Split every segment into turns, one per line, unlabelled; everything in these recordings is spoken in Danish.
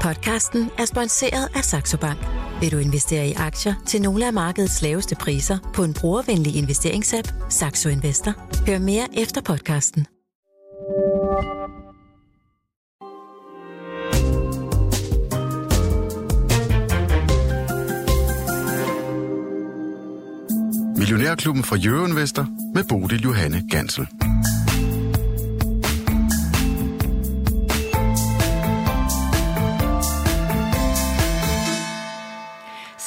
Podcasten er sponsoreret af Saxo Bank. Vil du investere i aktier til nogle af markedets laveste priser på en brugervenlig investeringsapp, Saxo Investor? Hør mere efter podcasten.
Millionærklubben fra Jørgen Vester med Bodil Johanne Gansel.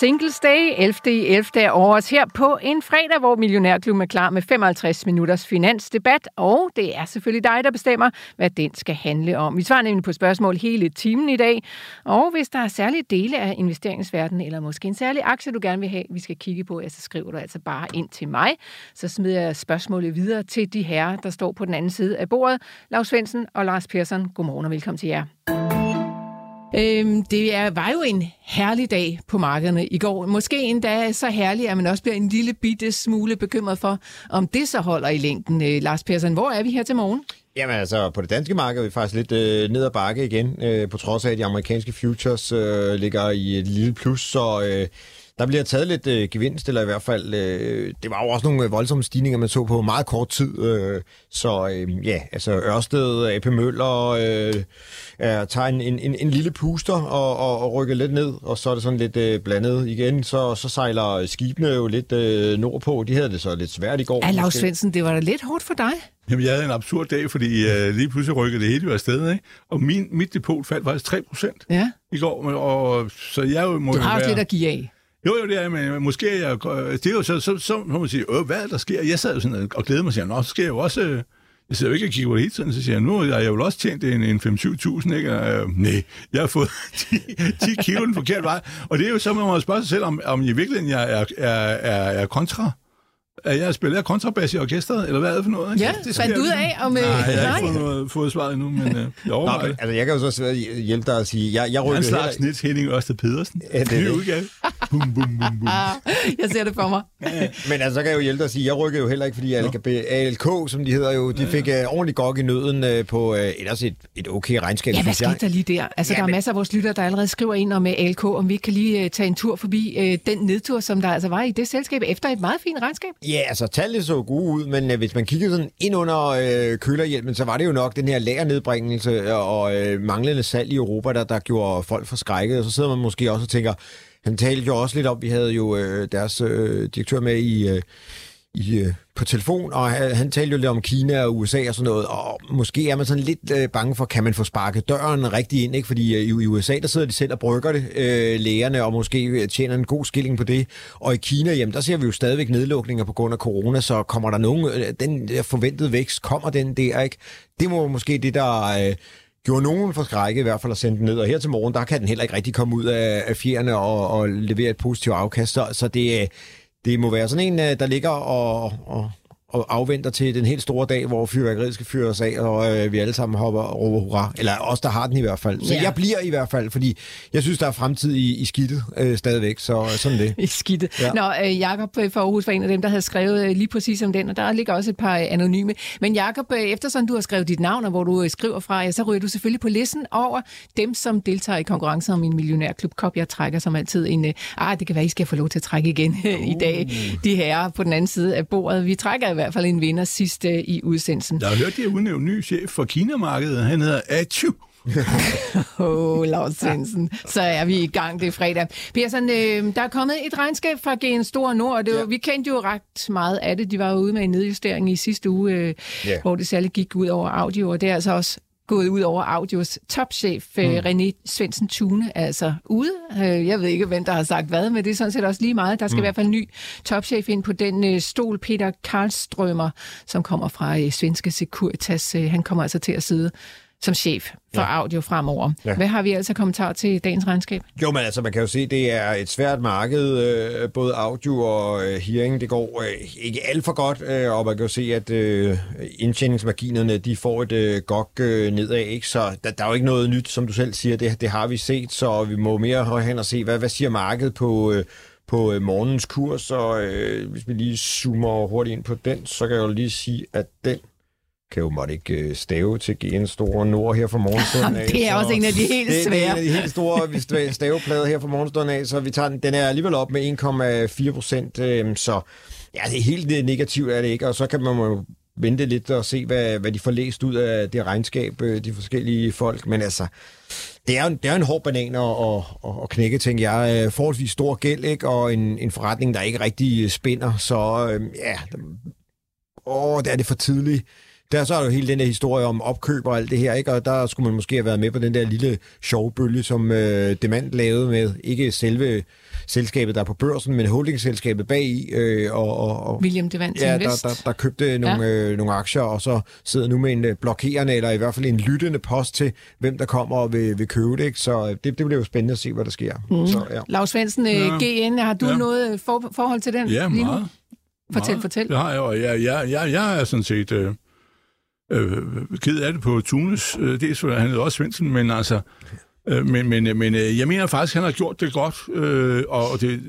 Singles Day, 11. i 11. af året her på en fredag, hvor Millionærklubben er klar med 55 minutters finansdebat, og det er selvfølgelig dig, der bestemmer, hvad den skal handle om. Vi svarer nemlig på spørgsmål hele timen i dag, og hvis der er særlige dele af investeringsverdenen, eller måske en særlig aktie, du gerne vil have, vi skal kigge på, ja, så skriver du altså bare ind til mig. Så smider jeg spørgsmålet videre til de herrer, der står på den anden side af bordet. Lars Svendsen og Lars Persson, godmorgen og velkommen til jer. Øhm, det er, var jo en herlig dag på markederne i går. Måske endda så herlig, at man også bliver en lille bitte smule bekymret for, om det så holder i længden. Øh, Lars Persson, hvor er vi her til morgen?
Jamen altså, på det danske marked er vi faktisk lidt øh, ned ad bakke igen, øh, på trods af, at de amerikanske futures øh, ligger i et lille plus, så... Øh, der bliver taget lidt øh, gevinst, eller i hvert fald, øh, det var jo også nogle voldsomme stigninger, man så på meget kort tid. Øh, så øh, ja, altså Ørsted, AP Møller øh, er, tager en, en, en lille puster og, og, og rykker lidt ned, og så er det sådan lidt øh, blandet igen. Så, så sejler skibene jo lidt øh, nordpå. De havde det så lidt svært i går.
Ja, Lars Svendsen, det var da lidt hårdt for dig.
Jamen, jeg havde en absurd dag, fordi uh, lige pludselig rykkede det hele jo afsted, ikke? Og min, mit depot faldt faktisk 3 procent
ja.
i går, og, så jeg må
Du har også
være...
lidt at give af.
Jo, jo, det er, men måske er jeg... Det er jo så, så, så må man sige, øh, hvad er der sker? Jeg sad jo sådan og glædede mig og siger, nå, så skal jeg jo også... øh, Jeg sidder jo ikke og kigger på det hele tiden, så siger jeg, nu har jeg jo også tjent en, en 5-7.000, ikke? Og, øh, nej, jeg har fået 10, 10 kilo den forkerte vej. Og det er jo så, man må spørge sig selv, om, om i virkeligheden jeg er, er, er, er kontra at jeg spiller kontrabas i orkestret, eller hvad er det for noget? Ikke?
Ja,
det
fandt du ud af, om...
Nej, jeg har ikke fået, noget, fået svaret endnu, men øh, jeg overvejer
Nå,
det.
altså, jeg kan jo så hjælpe dig at sige, jeg, jeg
Han
rykker
slags Nils Henning Ørsted Pedersen.
Ja, det er det.
udgave. Bum, bum, bum, bum.
Ah, jeg ser det for mig.
Men altså, så kan jeg jo hjælpe dig at sige, jeg rykker jo heller ikke, fordi ALK, som de hedder jo, de fik uh, ordentligt gok i nøden uh, på uh, ellers et, et okay regnskab.
Ja, hvad
jeg.
skete der lige der? Altså,
Ja,
der er
men-
masser af vores lyttere, der allerede skriver ind om øh, ALK, om vi ikke kan lige uh, tage en tur forbi uh, den nedtur, som der altså var i det selskab, efter et meget fint regnskab.
Ja, altså tallene så gode ud, men øh, hvis man kiggede sådan ind under øh, kølerhjelmen, så var det jo nok den her lagernedbringelse øh, og øh, manglende salg i Europa, der, der gjorde folk forskrækket. Og så sidder man måske også og tænker, han talte jo også lidt om, vi havde jo øh, deres øh, direktør med i... Øh, i, øh, på telefon, og han, han talte jo lidt om Kina og USA og sådan noget, og måske er man sådan lidt øh, bange for, kan man få sparket døren rigtig ind, ikke? fordi øh, i, i USA, der sidder de selv og brygger det, øh, lægerne, og måske øh, tjener en god skilling på det, og i Kina, jamen der ser vi jo stadigvæk nedlukninger på grund af corona, så kommer der nogen, øh, den forventede vækst, kommer den der, ikke? Det må måske det, der... Øh, gjorde nogen for skrække i hvert fald at sende den ned, og her til morgen, der kan den heller ikke rigtig komme ud af, af fjerne og, og levere et positivt afkast, så, så det, øh, det må være sådan en, øh, der ligger og, og, og afventer til den helt store dag, hvor fyrværkeriet skal fyres af, og øh, vi alle sammen hopper og råber hurra. Eller os, der har den i hvert fald. Så
Ja.
jeg bliver i hvert fald, fordi jeg synes, der er fremtid i, i skidtet øh, stadigvæk, så sådan det.
I skidte.
Ja.
Nå, øh, Jakob øh, fra Aarhus var en af dem, der havde skrevet øh, lige præcis om den, og der ligger også et par øh, anonyme. Men Jakob, øh, eftersom du har skrevet dit navn, og hvor du øh, skriver fra, ja, så ryger du selvfølgelig på listen over dem, som deltager i konkurrencen om en millionærklub kop. Jeg trækker som altid en, øh, ah, det kan være, I skal få lov til at trække igen uh. i dag, de her på den anden side af bordet. Vi trækker i hvert fald en vinder sidst øh, i udsendelsen.
Jeg har hørt, de har udnævnt en ny chef for Kina-markedet. Han hedder Achu.
Åh, oh, Lars Svendsen, så er vi i gang, det er fredag. Persson, øh, der er kommet et regnskab fra GN Store Nord, og det var, ja. vi kendte jo ret meget af det. De var jo ude med en nedjustering i sidste uge, øh,
Ja.
hvor det særligt gik ud over audio, og det er altså også gået ud over Audios topchef, mm. René Svendsen Tune, altså ude. Øh, Jeg ved ikke, hvem der har sagt hvad, men det er sådan set også lige meget. Der skal mm. i hvert fald en ny topchef ind på den øh, stol, Peter Karlstrømer, som kommer fra øh, svenske Securitas. Øh, Han kommer altså til at sidde som chef for ja. Audio fremover. Ja. Hvad har vi altså kommentar til dagens regnskab?
Jo, men altså, man kan jo se, det er et svært marked, øh, både audio og øh, hearing. Det går øh, ikke alt for godt, øh, og man kan jo se, at øh, indtjeningsmarginerne, de får et øh, gok øh, nedad, ikke? Så der, der er jo ikke noget nyt, som du selv siger, det, det har vi set, så vi må mere hen og se, hvad, hvad siger markedet på... Øh, på øh, morgens kurs, og øh, hvis vi lige zoomer hurtigt ind på den, så kan jeg jo lige sige, at den kan jo måtte ikke øh, stave til GN Store Nord her fra morgenstunden af.
det er
så
også en af de helt
det er
svære.
en af de helt store staveplader her fra morgenstunden af, så vi tager den, den er alligevel op med 1,4 procent, øh, så ja, det er helt negativt er det ikke, og så kan man jo vente lidt og se, hvad, hvad de får læst ud af det regnskab, øh, de forskellige folk, men altså, det er, jo- det er en hård banan at, at, at, knække, tænker jeg. Øh, Forholdsvis stor gæld, ikke? og en, en forretning, der ikke rigtig spænder, så øh, ja, åh, der er det for tidligt. Der så er jo hele den der historie om opkøb og alt det her, ikke? og der skulle man måske have været med på den der lille sjovbølge, som øh, Demand lavede med, ikke selve selskabet, der er på børsen, men holdingselskabet bag i, øh, og, og, og
William Devant
Ja, der, der, der købte nogle, ja. øh, nogle aktier, og så sidder nu med en øh, blokerende, eller i hvert fald en lyttende post til, hvem der kommer og vil, vil købe det. Ikke? Så øh, det, det bliver jo spændende at se, hvad der sker. Mm. Så, ja.
Lars Svendsen, ja. GN, har du
Ja.
noget for, forhold til den?
Ja, meget.
Fortæl,
meget.
fortæl.
Det har jeg, og jeg, jeg, jeg, jeg er sådan set øh, øh, ked af det på Tunes. Øh, det er så, han hedder også Svendsen, men altså... Øh, men, men, øh, men øh, jeg mener faktisk, at han har gjort det godt, øh, og det,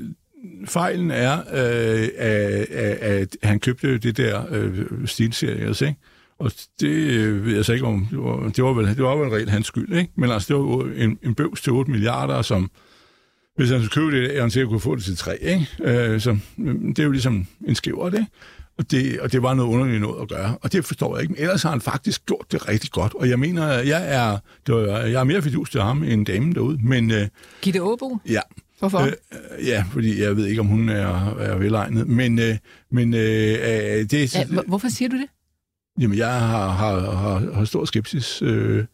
fejlen er, øh, at, at, han købte det der øh, stilserie, altså, ikke? Og det øh, ved jeg så ikke om, det var, det var vel, det var vel reelt hans skyld, ikke? Men altså, det var en, en bøvs til 8 milliarder, som, hvis han skulle købe det, er han sikkert kunne få det til 3, ikke? Øh, så øh, det er jo ligesom en skæver, det. Og det, og det var noget underligt noget at gøre, og det forstår jeg ikke. Men ellers har han faktisk gjort det rigtig godt, og jeg mener, jeg er, det var, jeg er mere fidus til ham end damen derude, men øh,
Gitte Åbo,
ja,
hvorfor?
Øh, øh, ja, fordi jeg ved ikke, om hun er, er velegnet. Men, øh, men øh, øh, det
ja, hvor- hvorfor siger du det?
Jamen, jeg har, har, har, har stor skepsis. Øh,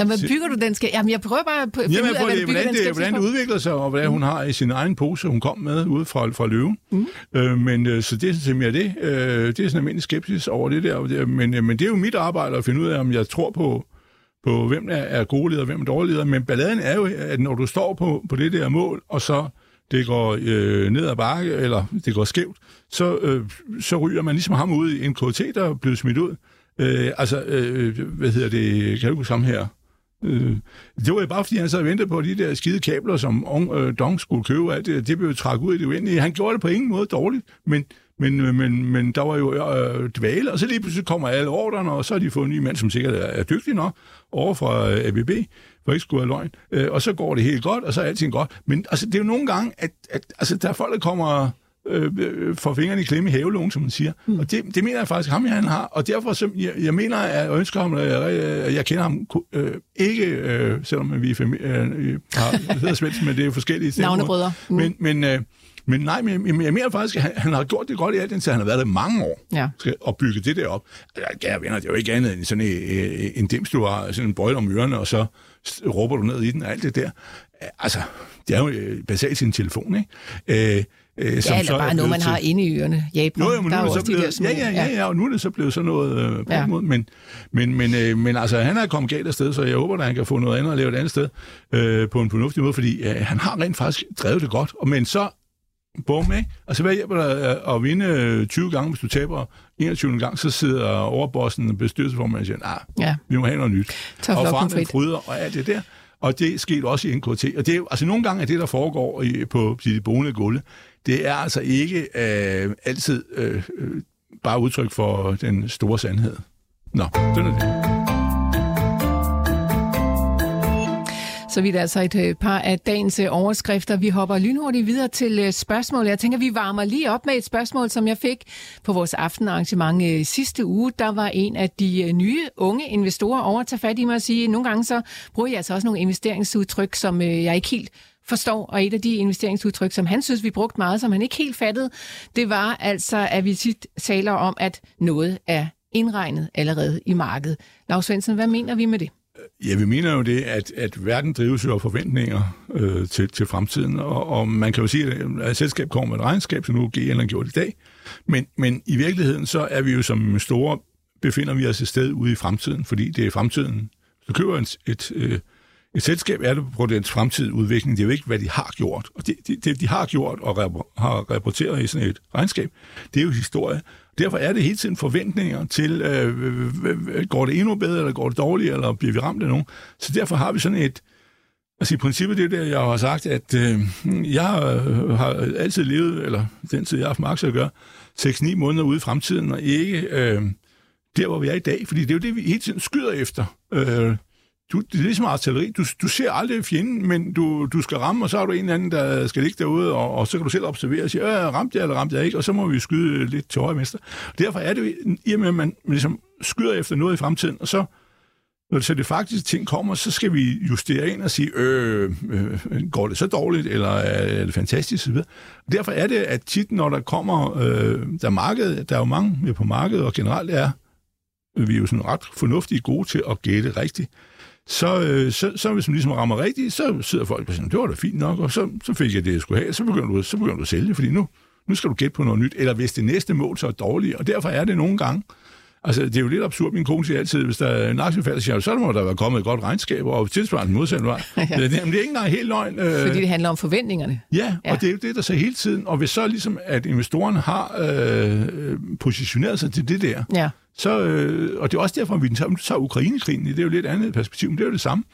Jamen, hvad bygger du den? Skal... Jamen, jeg prøver bare at finde ud
Jamen,
af,
det,
du bygger
hvordan,
den
det, hvordan det udvikler sig, og hvad hun har i sin egen pose, hun kom med ude fra, fra løven. Mm. Øh, men øh, så det er sådan mere det. Øh, det er sådan almindelig skepsis over det der. Men, øh, men det er jo mit arbejde at finde ud af, om jeg tror på, på hvem er, er gode ledere, og hvem er dårlige ledere. Men balladen er jo, at når du står på, på det der mål, og så det går øh, ned ad bakke, eller det går skævt, så, øh, så ryger man ligesom ham ud i en KT, der er blevet smidt ud. Øh, altså, øh, hvad hedder det, kan du huske ham her? Øh, det var jo bare, fordi han så og ventede på de der skide kabler, som Ong- øh, Dong skulle købe. Alt det, det blev trækket ud i det uendelige. Han gjorde det på ingen måde dårligt, men, men, øh, men, men der var jo øh, dvale, og så lige pludselig kommer alle ordrene, og så har de fået en ny mand, som sikkert er, er dygtig nok, over fra øh, ABB, for ikke skulle have løgn. Øh, og så går det helt godt, og så er alting godt. Men altså, det er jo nogle gange, at, at altså, der er folk, der kommer øh, øh, får fingrene i klemme i havelågen, som man siger. Mm. Og det, det mener jeg faktisk, ham han har. Og derfor, så, jeg, jeg mener, at jeg ønsker ham, at jeg, jeg, jeg kender ham øh, ikke, øh, selvom vi er familie, øh, har, hedder Svendsen, men det er jo forskellige ting.
Navnebrødre. Mm.
Men, men, øh, men nej, men, men jeg mener faktisk, at han, han har gjort det godt i alt indtil han har været der i mange år
Ja.
og bygge det der op. Altså, Kære venner, det er jo ikke andet end sådan en, en, en dims, du har sådan en bøjle om ørerne, og så råber du ned i den og alt det der. Altså, det er jo øh, basalt sin telefon, ikke? Øh, øh,
Ja, eller bare noget, man har inde i ørerne. Japan.
Nå, jo, men
der
nu
er
er
jo
så
de der
blevet,
små.
ja, ja, ja, ja, og nu er det så blevet sådan noget øh, på
Ja.
ja. måde, men, men, men, øh, men altså, han er kommet galt afsted, så jeg håber, at han kan få noget andet at lave et andet sted øh, på en fornuftig måde, fordi øh, han har rent faktisk drevet det godt, og men så bum, ikke? Altså, hvad hjælper dig øh, at vinde øh, 20 gange, hvis du taber 21 gang, så sidder overbossen bestyrelsesformanden og siger, nej,
Ja,
vi må have noget nyt.
Tough
og forandring fryder og alt det der. Og det skete også i NKT. Og det er, altså nogle gange er det, der foregår i, på de boende gulve, det er altså ikke øh, altid øh, øh, bare udtryk for den store sandhed. Nå, sådan er det.
Så vidt altså et øh, par af dagens øh, overskrifter. Vi hopper lynhurtigt videre til øh, spørgsmål. Jeg tænker, vi varmer lige op med et spørgsmål, som jeg fik på vores aftenarrangement sidste uge. Der var en af de nye unge investorer over at tage fat i mig og sige, nogle gange så bruger jeg altså også nogle investeringsudtryk, som jeg ikke helt forstår, og et af de investeringsudtryk, som han synes, vi brugte meget, som han ikke helt fattede, det var altså, at vi tit taler om, at noget er indregnet allerede i markedet. Lars Svendsen, hvad mener vi med det?
Ja, vi mener jo det, at, at verden drives jo af forventninger øh, til, til fremtiden, og, og man kan jo sige, at et selskab kommer med et regnskab, som nu GN har gjort i dag, men, men i virkeligheden så er vi jo som store, befinder vi os et sted ude i fremtiden, fordi det er fremtiden. Hvis du køber et, et, øh, et selskab, er det på dens fremtidige udvikling, det er jo ikke, hvad de har gjort. Og det, det, det de har gjort og rep- har rapporteret i sådan et regnskab, det er jo historie. Derfor er det hele tiden forventninger til, øh, øh, øh, øh går det endnu bedre, eller går det dårligt, eller bliver vi ramt af nogen. Så derfor har vi sådan et, altså i princippet det der, jeg har sagt, at øh, jeg øh, har altid levet, eller den tid, jeg har haft med aktier at gøre, 6-9 måneder ude i fremtiden, og ikke øh, der, hvor vi er i dag. Fordi det er jo det, vi hele tiden skyder efter. Øh, du, det er ligesom artilleri. Du, du ser aldrig fjenden, men du, du skal ramme, og så har du en eller anden, der skal ligge derude, og, og så kan du selv observere og sige, øh, ramte jeg eller ramte jeg ikke, og så må vi skyde lidt til højre mester. Derfor er det i og med, at man ligesom skyder efter noget i fremtiden, og så når så det faktiske ting kommer, så skal vi justere ind og sige, øh, øh, går det så dårligt, eller er det fantastisk? osv. derfor er det, at tit, når der kommer, øh, der er markedet, der er jo mange på markedet, og generelt er vi er jo sådan ret fornuftige gode til at gætte rigtigt så, øh, så, så hvis man ligesom rammer rigtigt, så sidder folk og siger, det var da fint nok, og så, så fik jeg det, jeg skulle have, så begynder du, så begynder du at sælge, fordi nu, nu skal du gætte på noget nyt, eller hvis det næste mål så er dårligt, og derfor er det nogle gange, Altså, det er jo lidt absurd. Min kone siger altid, hvis der er en aktiefald, siger, så må der være kommet et godt regnskab, og tilsvarende modsat vej. ja. det, er ikke engang helt løgn.
Øh. Fordi det handler om forventningerne.
Ja, ja, og det er jo det, der så hele tiden. Og hvis så ligesom, at investorerne har øh, positioneret sig til det der, ja. Så, øh, og det er også derfor, at vi tager, tager Ukrainekrigen, det er jo lidt andet perspektiv, men det er jo det samme.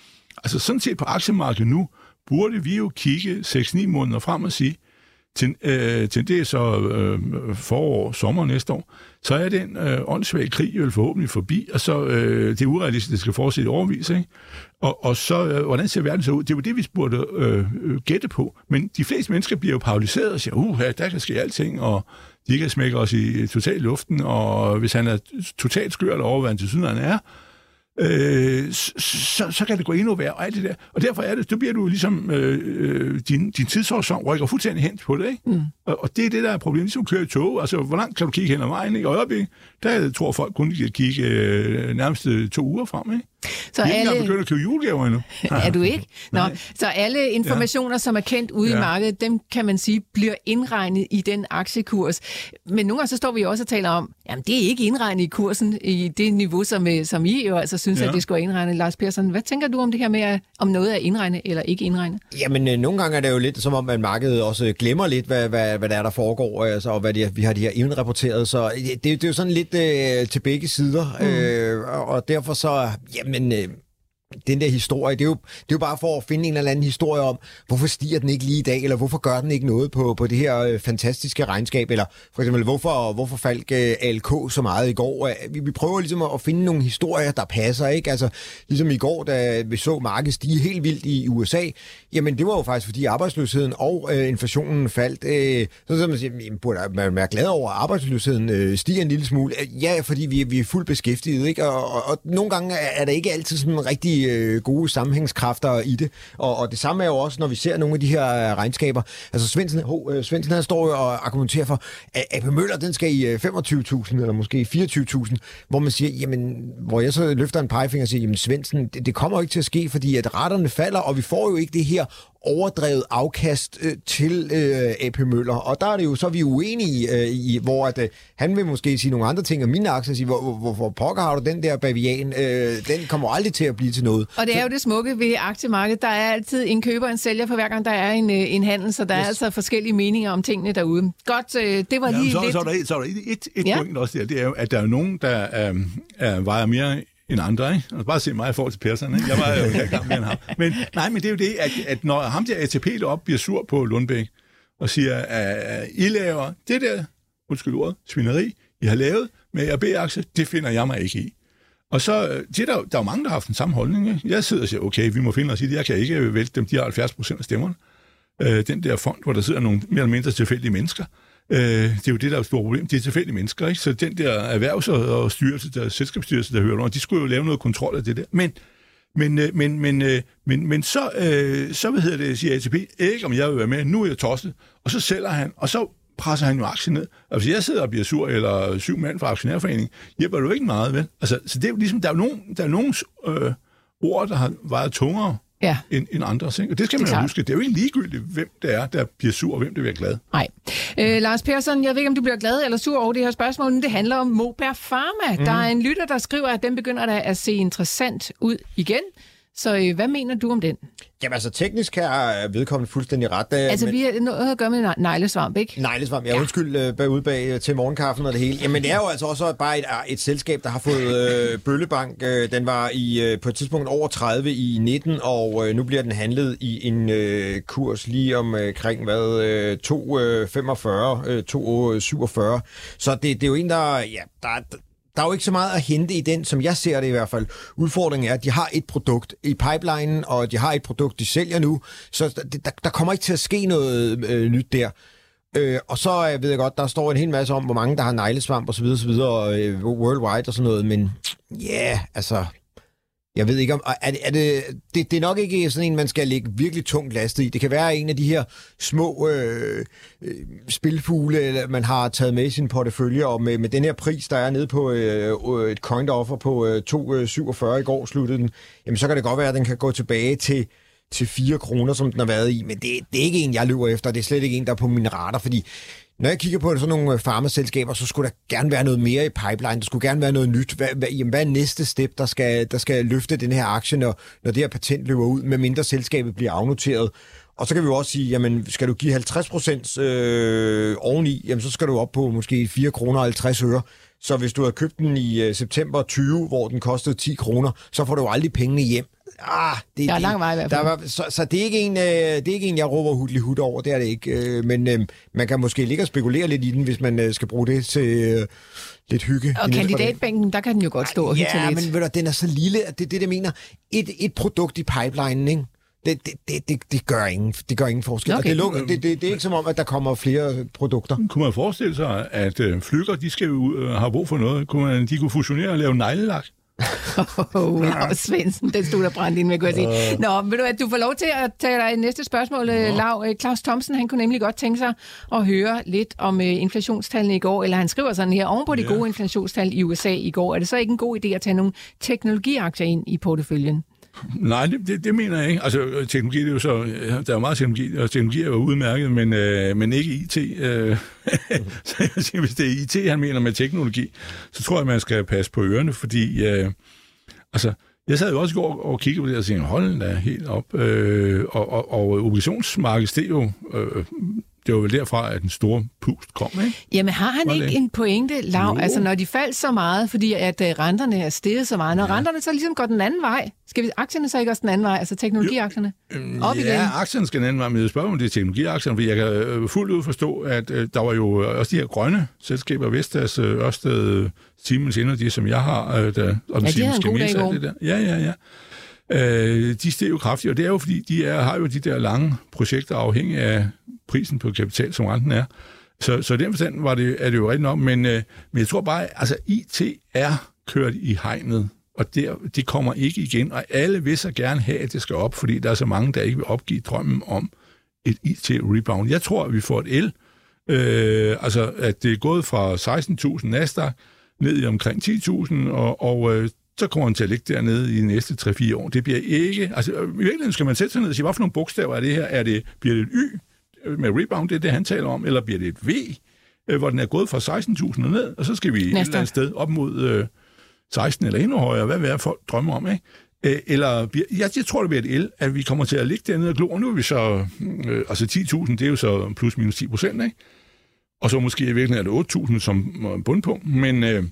Altså sådan set på aktiemarkedet nu, burde vi jo kigge 6-9 måneder frem og sige, til, øh, til det er så øh, forår, sommer næste år, så er den øh, åndssvage krig jo forhåbentlig forbi, og så øh, det er urealistisk, det skal fortsætte overvis, ikke? Og, og så, øh, hvordan ser verden så ud? Det er jo det, vi burde øh, gætte på. Men de fleste mennesker bliver jo paralyseret og siger, uh, der kan ske alting, og de kan smække os i total luften, og hvis han er totalt skør, eller over, han til syden er, øh, så, så kan det gå endnu værre, og alt det der. Og derfor er det, så bliver du ligesom, øh, øh din, din tidshorisont rykker fuldstændig hen på det, ikke? Mm. Og, og, det er det, der er problemet, ligesom at køre i tog. Altså, hvor langt kan du kigge hen ad vejen, ikke? Og øjeblik, der tror folk kun kan kigge øh, nærmest to uger frem, ikke? Så er alle... begyndt at købe julegaver endnu.
er du ikke? Nå, så alle informationer, ja. som er kendt ude ja. i markedet, dem kan man sige, bliver indregnet i den aktiekurs. Men nogle gange så står vi også og taler om, jamen det er ikke indregnet i kursen i det niveau, som, øh, som I jo altså synes, ja. at det skal indregne. Lars Persson, hvad tænker du om det her med, om noget er indregnet eller ikke indregnet?
Jamen, øh, nogle gange er det jo lidt som om, at markedet også glemmer lidt, hvad, hvad, hvad der er, der foregår, altså, og hvad det, vi har de her indrapporteret. Så det, det er jo sådan lidt øh, til begge sider, mm. øh, og derfor så, jamen, øh, den der historie, det er, jo, det er jo bare for at finde en eller anden historie om, hvorfor stiger den ikke lige i dag, eller hvorfor gør den ikke noget på, på det her øh, fantastiske regnskab, eller for eksempel, hvorfor, hvorfor faldt øh, ALK så meget i går. Øh, vi, vi prøver ligesom at, at finde nogle historier, der passer, ikke? Altså, ligesom i går, da vi så markedet stige helt vildt i USA, jamen det var jo faktisk, fordi arbejdsløsheden og øh, inflationen faldt. Øh, så så man siger, jamen, burde man være glad over, at arbejdsløsheden øh, stiger en lille smule? Ja, fordi vi, vi er fuldt beskæftiget, ikke? Og, og, og nogle gange er der ikke altid sådan en rigtig øh, gode sammenhængskræfter i det. Og, og det samme er jo også, når vi ser nogle af de her øh, regnskaber. Altså Svendsen, ho, øh, Svendsen han står jo og argumenterer for, at AP Møller, den skal i øh, 25.000 eller måske 24.000, hvor man siger, jamen, hvor jeg så løfter en pegefinger og siger, jamen Svendsen, det, det kommer ikke til at ske, fordi at retterne falder, og vi får jo ikke det her overdrevet afkast øh, til øh, AP Møller. Og der er det jo så, vi er uenige øh, i, hvor at, øh, han vil måske sige nogle andre ting, og mine aktier siger, hvorfor hvor, hvor pokker har du den der bavian? Øh, den kommer aldrig til at blive til noget.
Og det er jo det smukke ved aktiemarkedet. Der er altid en køber og en sælger for hver gang, der er en, øh, en handel, så der yes. er altså forskellige meninger om tingene derude. Godt, øh, det var lige ja, så,
lidt... Så er der, så er der et, et ja. point også der, det er jo, at der er nogen, der øh, øh, vejer mere end andre, ikke? Og bare se mig i forhold til perserne. ikke? Jeg var jo i gang med ham. Men, nej, men det er jo det, at, at når ham der ATP op bliver sur på Lundbæk, og siger, at I laver det der, undskyld ordet, svineri, I har lavet med AB-aktie, det finder jeg mig ikke i. Og så, øh, det der, der er jo mange, der har haft den samme holdning. Ikke? Jeg sidder og siger, okay, vi må finde os i det. Jeg kan ikke vælte dem, de har 70 procent af stemmerne. Øh, den der fond, hvor der sidder nogle mere eller mindre tilfældige mennesker, Øh, det er jo det, der er et stort problem. Det er tilfældige mennesker, ikke? Så den der erhvervs- og styrelse, der, selskabsstyrelse, der hører under, de skulle jo lave noget kontrol af det der. Men men, øh, men, men, øh, men, men så, øh, så hvad hedder det, siger ATP, ikke om jeg vil være med, nu er jeg tosset. Og så sælger han, og så presser han jo aktien ned. Og hvis jeg sidder og bliver sur, eller syv mand fra aktionærforeningen, hjælper det jo ikke meget, vel? Altså, så det er jo ligesom, der er jo nogen, der er nogen øh, ord, der har vejet tungere ja. end, end andre. Ikke? Og det skal man jo huske. Det er jo ikke ligegyldigt, hvem det er, der bliver sur, og hvem der bliver glad.
Nej. Øh, Lars Persson, jeg ved ikke, om du bliver glad eller sur over det her spørgsmål, men det handler om Moper Pharma. Mm. Der er en lytter, der skriver, at den begynder at se interessant ud igen. Så øh, hvad mener du om den?
Jamen altså, teknisk har vedkommende fuldstændig ret.
Øh, altså, men... vi har noget at gøre med neglesvamp, ikke?
Neglesvamp, ja, ja. undskyld øh, bag ude bag øh, til morgenkaffen og det hele. Jamen, det er jo altså også bare et, et selskab, der har fået øh, bøllebank. Den var i øh, på et tidspunkt over 30 i 19, og øh, nu bliver den handlet i en øh, kurs lige omkring, hvad, øh, 2,45, øh, 2,47. Så det, det er jo en, der, ja, der, der er jo ikke så meget at hente i den, som jeg ser det i hvert fald. Udfordringen er, at de har et produkt i pipelinen, og de har et produkt, de sælger nu, så der, der kommer ikke til at ske noget øh, nyt der. Øh, og så øh, ved jeg godt, der står en hel masse om, hvor mange der har neglesvamp og så videre, så videre øh, worldwide og sådan noget, men ja, yeah, altså, jeg ved ikke om... Er det, er det, det, det er nok ikke sådan en, man skal lægge virkelig tungt lastet i. Det kan være en af de her små øh, øh spilfugle, man har taget med i sin portefølje, og med, med den her pris, der er nede på øh, øh et coin offer på øh, 2,47 øh, i går sluttede den, jamen så kan det godt være, at den kan gå tilbage til til 4 kroner, som den har været i, men det, det er ikke en, jeg løber efter. Det er slet ikke en, der er på min radar, fordi når jeg kigger på sådan nogle øh, farmaselskaber, så skulle der gerne være noget mere i pipeline. Der skulle gerne være noget nyt. Hvad, hvad, jamen, hvad er næste step, der skal, der skal løfte den her aktie, når, når det her patent løber ud, med mindre selskabet bliver afnoteret? Og så kan vi jo også sige, jamen skal du give 50 procent øh, oveni, jamen så skal du op på måske 4 kroner og 50 øre. Så hvis du har købt den i øh, september 20, hvor den kostede 10 kroner, så får du aldrig pengene hjem.
Ah, det, der er lang vej i hvert
fald. Der var, så, så det, er ikke en, øh, det er ikke en, jeg råber hudlig hud over, det er det ikke. Øh, men øh, man kan måske ligge og spekulere lidt i den, hvis man øh, skal bruge det til øh, lidt hygge.
Og kandidatbænken, der kan den jo godt stå og hygge
ja,
lidt.
men ved du, den er så lille, at det er det, der mener. Et, et produkt i pipelinen, ikke? Det, det, det, det, det, gør ingen, det gør ingen forskel. Okay. Det, lukker, det, det, det er ikke som om, at der kommer flere produkter.
Kunne man forestille sig, at øh, flyger, de skal jo øh, have brug for noget? Kunne man, de kunne fusionere og lave neglelak?
Oh, Lav Svendsen, den stod der brændt ind med, kunne jeg sige. Nå, vil du at du får lov til at tage dig næste spørgsmål, Nå. Lav. Øh, Claus Thomsen, han kunne nemlig godt tænke sig at høre lidt om uh, inflationstallene i går, eller han skriver sådan her, oven på de ja. gode inflationstal i USA i går, er det så ikke en god idé at tage nogle teknologiaktier ind i porteføljen?
Nej, det, det, det mener jeg ikke. Altså, teknologi det er jo så... Der er jo meget teknologi, og teknologi er jo udmærket, men, øh, men ikke IT. Øh. så jeg siger, hvis det er IT, han mener med teknologi, så tror jeg, man skal passe på ørerne, fordi... Øh, altså, jeg sad jo også i går og kiggede på det og tænkte, hold da helt op. Øh, og, og, og obligationsmarkedet steg jo øh, det var vel derfra, at den store pust kom, ikke?
Jamen har han ikke en pointe, Lav? Jo. Altså når de faldt så meget, fordi at uh, renterne er steget så meget, når ja. renterne så ligesom går den anden vej, skal vi aktierne så ikke også den anden vej, altså teknologiaktierne?
Jo, Op ja, igen? aktierne skal den anden vej, men jeg spørger om det er teknologiaktierne, fordi jeg kan øh, fuldt ud forstå, at uh, der var jo også de her grønne selskaber, Vestas, Ørsted, Siemens Energy, som jeg har, uh, der,
og den ja, Siemens Gamesa, det der.
Ja, ja, ja. Øh, de steg jo kraftigt, og det er jo fordi, de er, har jo de der lange projekter afhængig af prisen på kapital, som renten er. Så, så i den forstand var det, er det jo rigtigt nok, men, øh, men jeg tror bare, altså IT er kørt i hegnet, og der, det kommer ikke igen, og alle vil så gerne have, at det skal op, fordi der er så mange, der ikke vil opgive drømmen om et IT-rebound. Jeg tror, at vi får et el, øh, altså at det er gået fra 16.000 Nasdaq ned i omkring 10.000, og, og øh, så kommer den til at ligge dernede i de næste 3-4 år. Det bliver ikke... Altså, i virkeligheden skal man sætte sig ned og sige, hvad for nogle bogstaver er det her? Er det, bliver det et Y med rebound, det er det, han taler om, eller bliver det et V, øh, hvor den er gået fra 16.000 ned, og så skal vi Næste. et eller andet sted op mod øh, 16 eller endnu højere, hvad er folk drømmer om, ikke? Øh, eller, jeg, jeg tror, det bliver et el, at vi kommer til at ligge dernede og glo, og nu er vi så, øh, altså 10.000, det er jo så plus minus 10 procent, ikke? Og så måske i virkeligheden er det 8.000 som bundpunkt, men... Øh,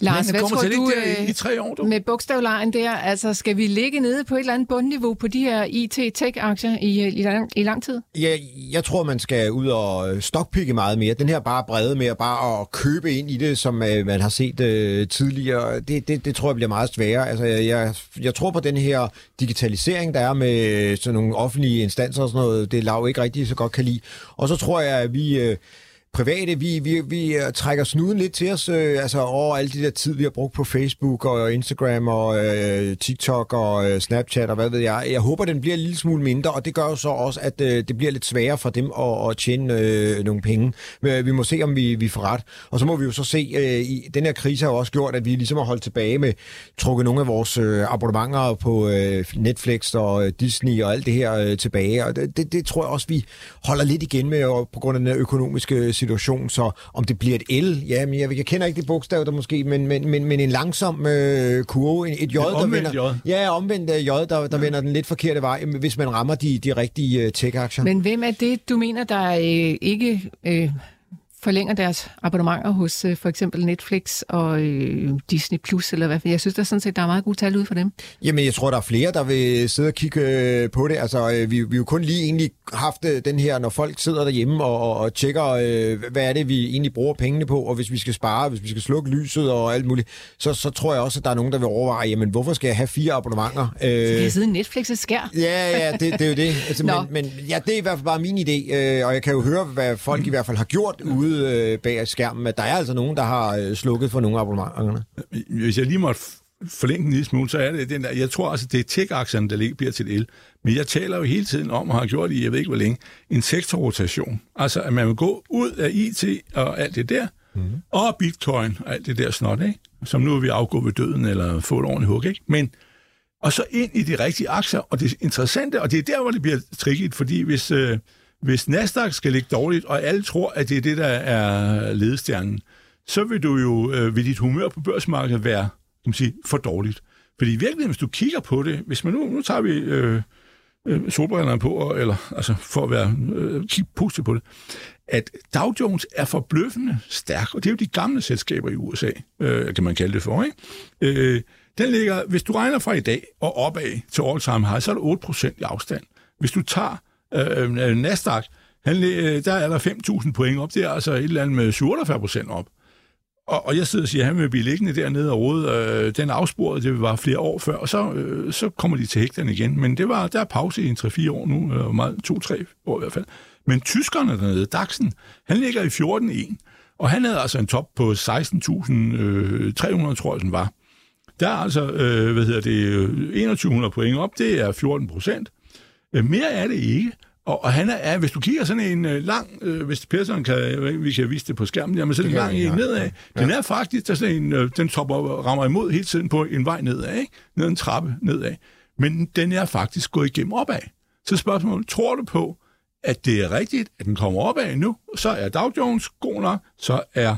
Lars, hvad tror du
i, i tre år, du?
med bogstavlejen der? Altså, skal vi ligge nede på et eller andet bundniveau på de her IT-tech-aktier i, i, lang, i lang tid?
Ja, jeg tror, man skal ud og stockpikke meget mere. Den her bare brede med bare at købe ind i det, som man har set uh, tidligere, det, det, det tror jeg bliver meget sværere. Altså, jeg, jeg, jeg tror på den her digitalisering, der er med sådan nogle offentlige instanser og sådan noget, det lav ikke rigtig så godt kan lide. Og så tror jeg, at vi... Uh, private, vi, vi, vi øh, trækker snuden lidt til os øh, altså over alle de der tid, vi har brugt på Facebook og Instagram og øh, TikTok og øh, Snapchat og hvad ved jeg. Jeg håber, den bliver en lille smule mindre, og det gør jo så også, at øh, det bliver lidt sværere for dem at, at tjene øh, nogle penge. Men, øh, vi må se, om vi, vi får ret. Og så må vi jo så se, øh, i den her krise har jo også gjort, at vi ligesom har holdt tilbage med trukket nogle af vores øh, abonnementer på øh, Netflix og øh, Disney og alt det her øh, tilbage. Og det, det, det tror jeg også, vi holder lidt igen med og på grund af den økonomiske situation, så om det bliver et L, ja, men jeg, jeg kender ikke det bogstav der måske, men, men, men, men en langsom øh, kurve, et J, der vender, J. Ja, omvendt øh, J, der, der ja. vender den lidt forkerte vej, hvis man rammer de, de rigtige øh, tech-aktier.
Men hvem er det, du mener, der øh, ikke... Øh forlænger deres abonnementer hos øh, for eksempel Netflix og øh, Disney Plus, eller hvad. Jeg synes da sådan set, der er meget gode tal ud for dem.
Jamen, jeg tror, der er flere, der vil sidde og kigge øh, på det. Altså, øh, vi, vi har jo kun lige egentlig haft øh, den her, når folk sidder derhjemme og, og, og tjekker, øh, hvad er det, vi egentlig bruger pengene på, og hvis vi skal spare, hvis vi skal slukke lyset og alt muligt, så, så tror jeg også, at der er nogen, der vil overveje, jamen, hvorfor skal jeg have fire abonnementer?
Så kan jeg sidde i Netflix' skær.
Ja, ja, det, det er jo det. Altså, men, men ja, det er i hvert fald bare min idé, øh, og jeg kan jo høre, hvad folk i hvert fald har gjort ude øh, bag skærmen, at der er altså nogen, der har øh, slukket for nogle af abonnementerne.
Hvis jeg lige måtte forlænge en lille smule, så er det den der, jeg tror altså, det er tech-aktierne, der bliver til el. Men jeg taler jo hele tiden om, og har gjort i, jeg ved ikke hvor længe, en sektorrotation. Altså, at man vil gå ud af IT og alt det der, mm. og bitcoin og alt det der snot, ikke? Som nu er vi afgå ved døden, eller få et ordentligt hug, ikke? Men, og så ind i de rigtige aktier, og det interessante, og det er der, hvor det bliver tricky, fordi hvis, øh, hvis Nasdaq skal ligge dårligt, og alle tror, at det er det, der er ledestjernen, så vil du jo, øh, vil dit humør på børsmarkedet være, kan man sige, for dårligt. Fordi i virkeligheden, hvis du kigger på det, hvis man nu, nu tager vi øh, øh, solbrillerne på, og- eller altså for at være øh, kigge positivt på det, at Dow Jones er forbløffende stærk, og det er jo de gamle selskaber i USA, øh, kan man kalde det for, ikke? Øh, den ligger, hvis du regner fra i dag og opad til all-time high, så er der 8% i afstand. Hvis du tager Øh, øh, Nasdaq, han, øh, der er der 5.000 point op, det er altså et eller andet med 47% op. Og, og jeg sidder og siger, at han vil blive liggende dernede og rode. Øh, den afsporede, det var flere år før, og så, øh, så kommer de til hægterne igen. Men det var, der er pause i en 3-4 år nu, øh, eller meget, 2-3 år i hvert fald. Men tyskerne dernede, Daxen, han ligger i 14,1, og han havde altså en top på 16.300, øh, tror jeg, den var. Der er altså, øh, hvad hedder det, 2100 point op, det er 14 procent. Mere er det ikke. Og, og han er, hvis du kigger sådan en øh, lang, øh, hvis Persson kan, øh, vi kan vise det på skærmen, jamen sådan en lang en
ja.
nedad, den er faktisk, der er sådan en, øh, den topper, rammer imod hele tiden på en vej nedad, ikke? Ned en trappe nedad. Men den er faktisk gået igennem opad. Så spørgsmålet, tror du på, at det er rigtigt, at den kommer opad nu, så er Dow Jones god nok, så er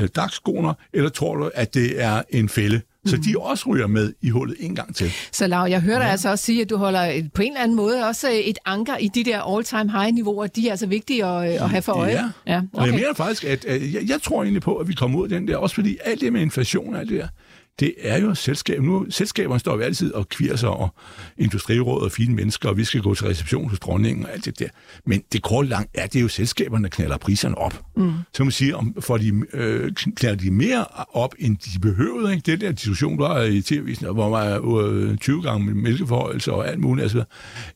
øh, DAX god nok, eller tror du, at det er en fælde? Så de også ryger med i hullet en gang til.
Så Lav, jeg hører dig altså også sige, at du holder på en eller anden måde også et anker i de der all-time high-niveauer. De er altså vigtige at, at have for øje.
Ja,
ja
okay. og jeg mener faktisk, at, at jeg, jeg tror egentlig på, at vi kommer ud af den der, også fordi alt det med inflation og alt det der, det er jo selskab. Nu, selskaberne står jo altid og kvirer sig over industriråd og fine mennesker, og vi skal gå til reception hos dronningen og alt det der. Men det korte langt er, det er jo selskaberne, der knalder priserne op. Mm. Så man sige, om for de, øh, knalder de mere op, end de behøvede. Ikke? Det der diskussion, der er i tv-avisen, hvor man er øh, 20 gange med mælkeforhøjelse og alt muligt. Altså,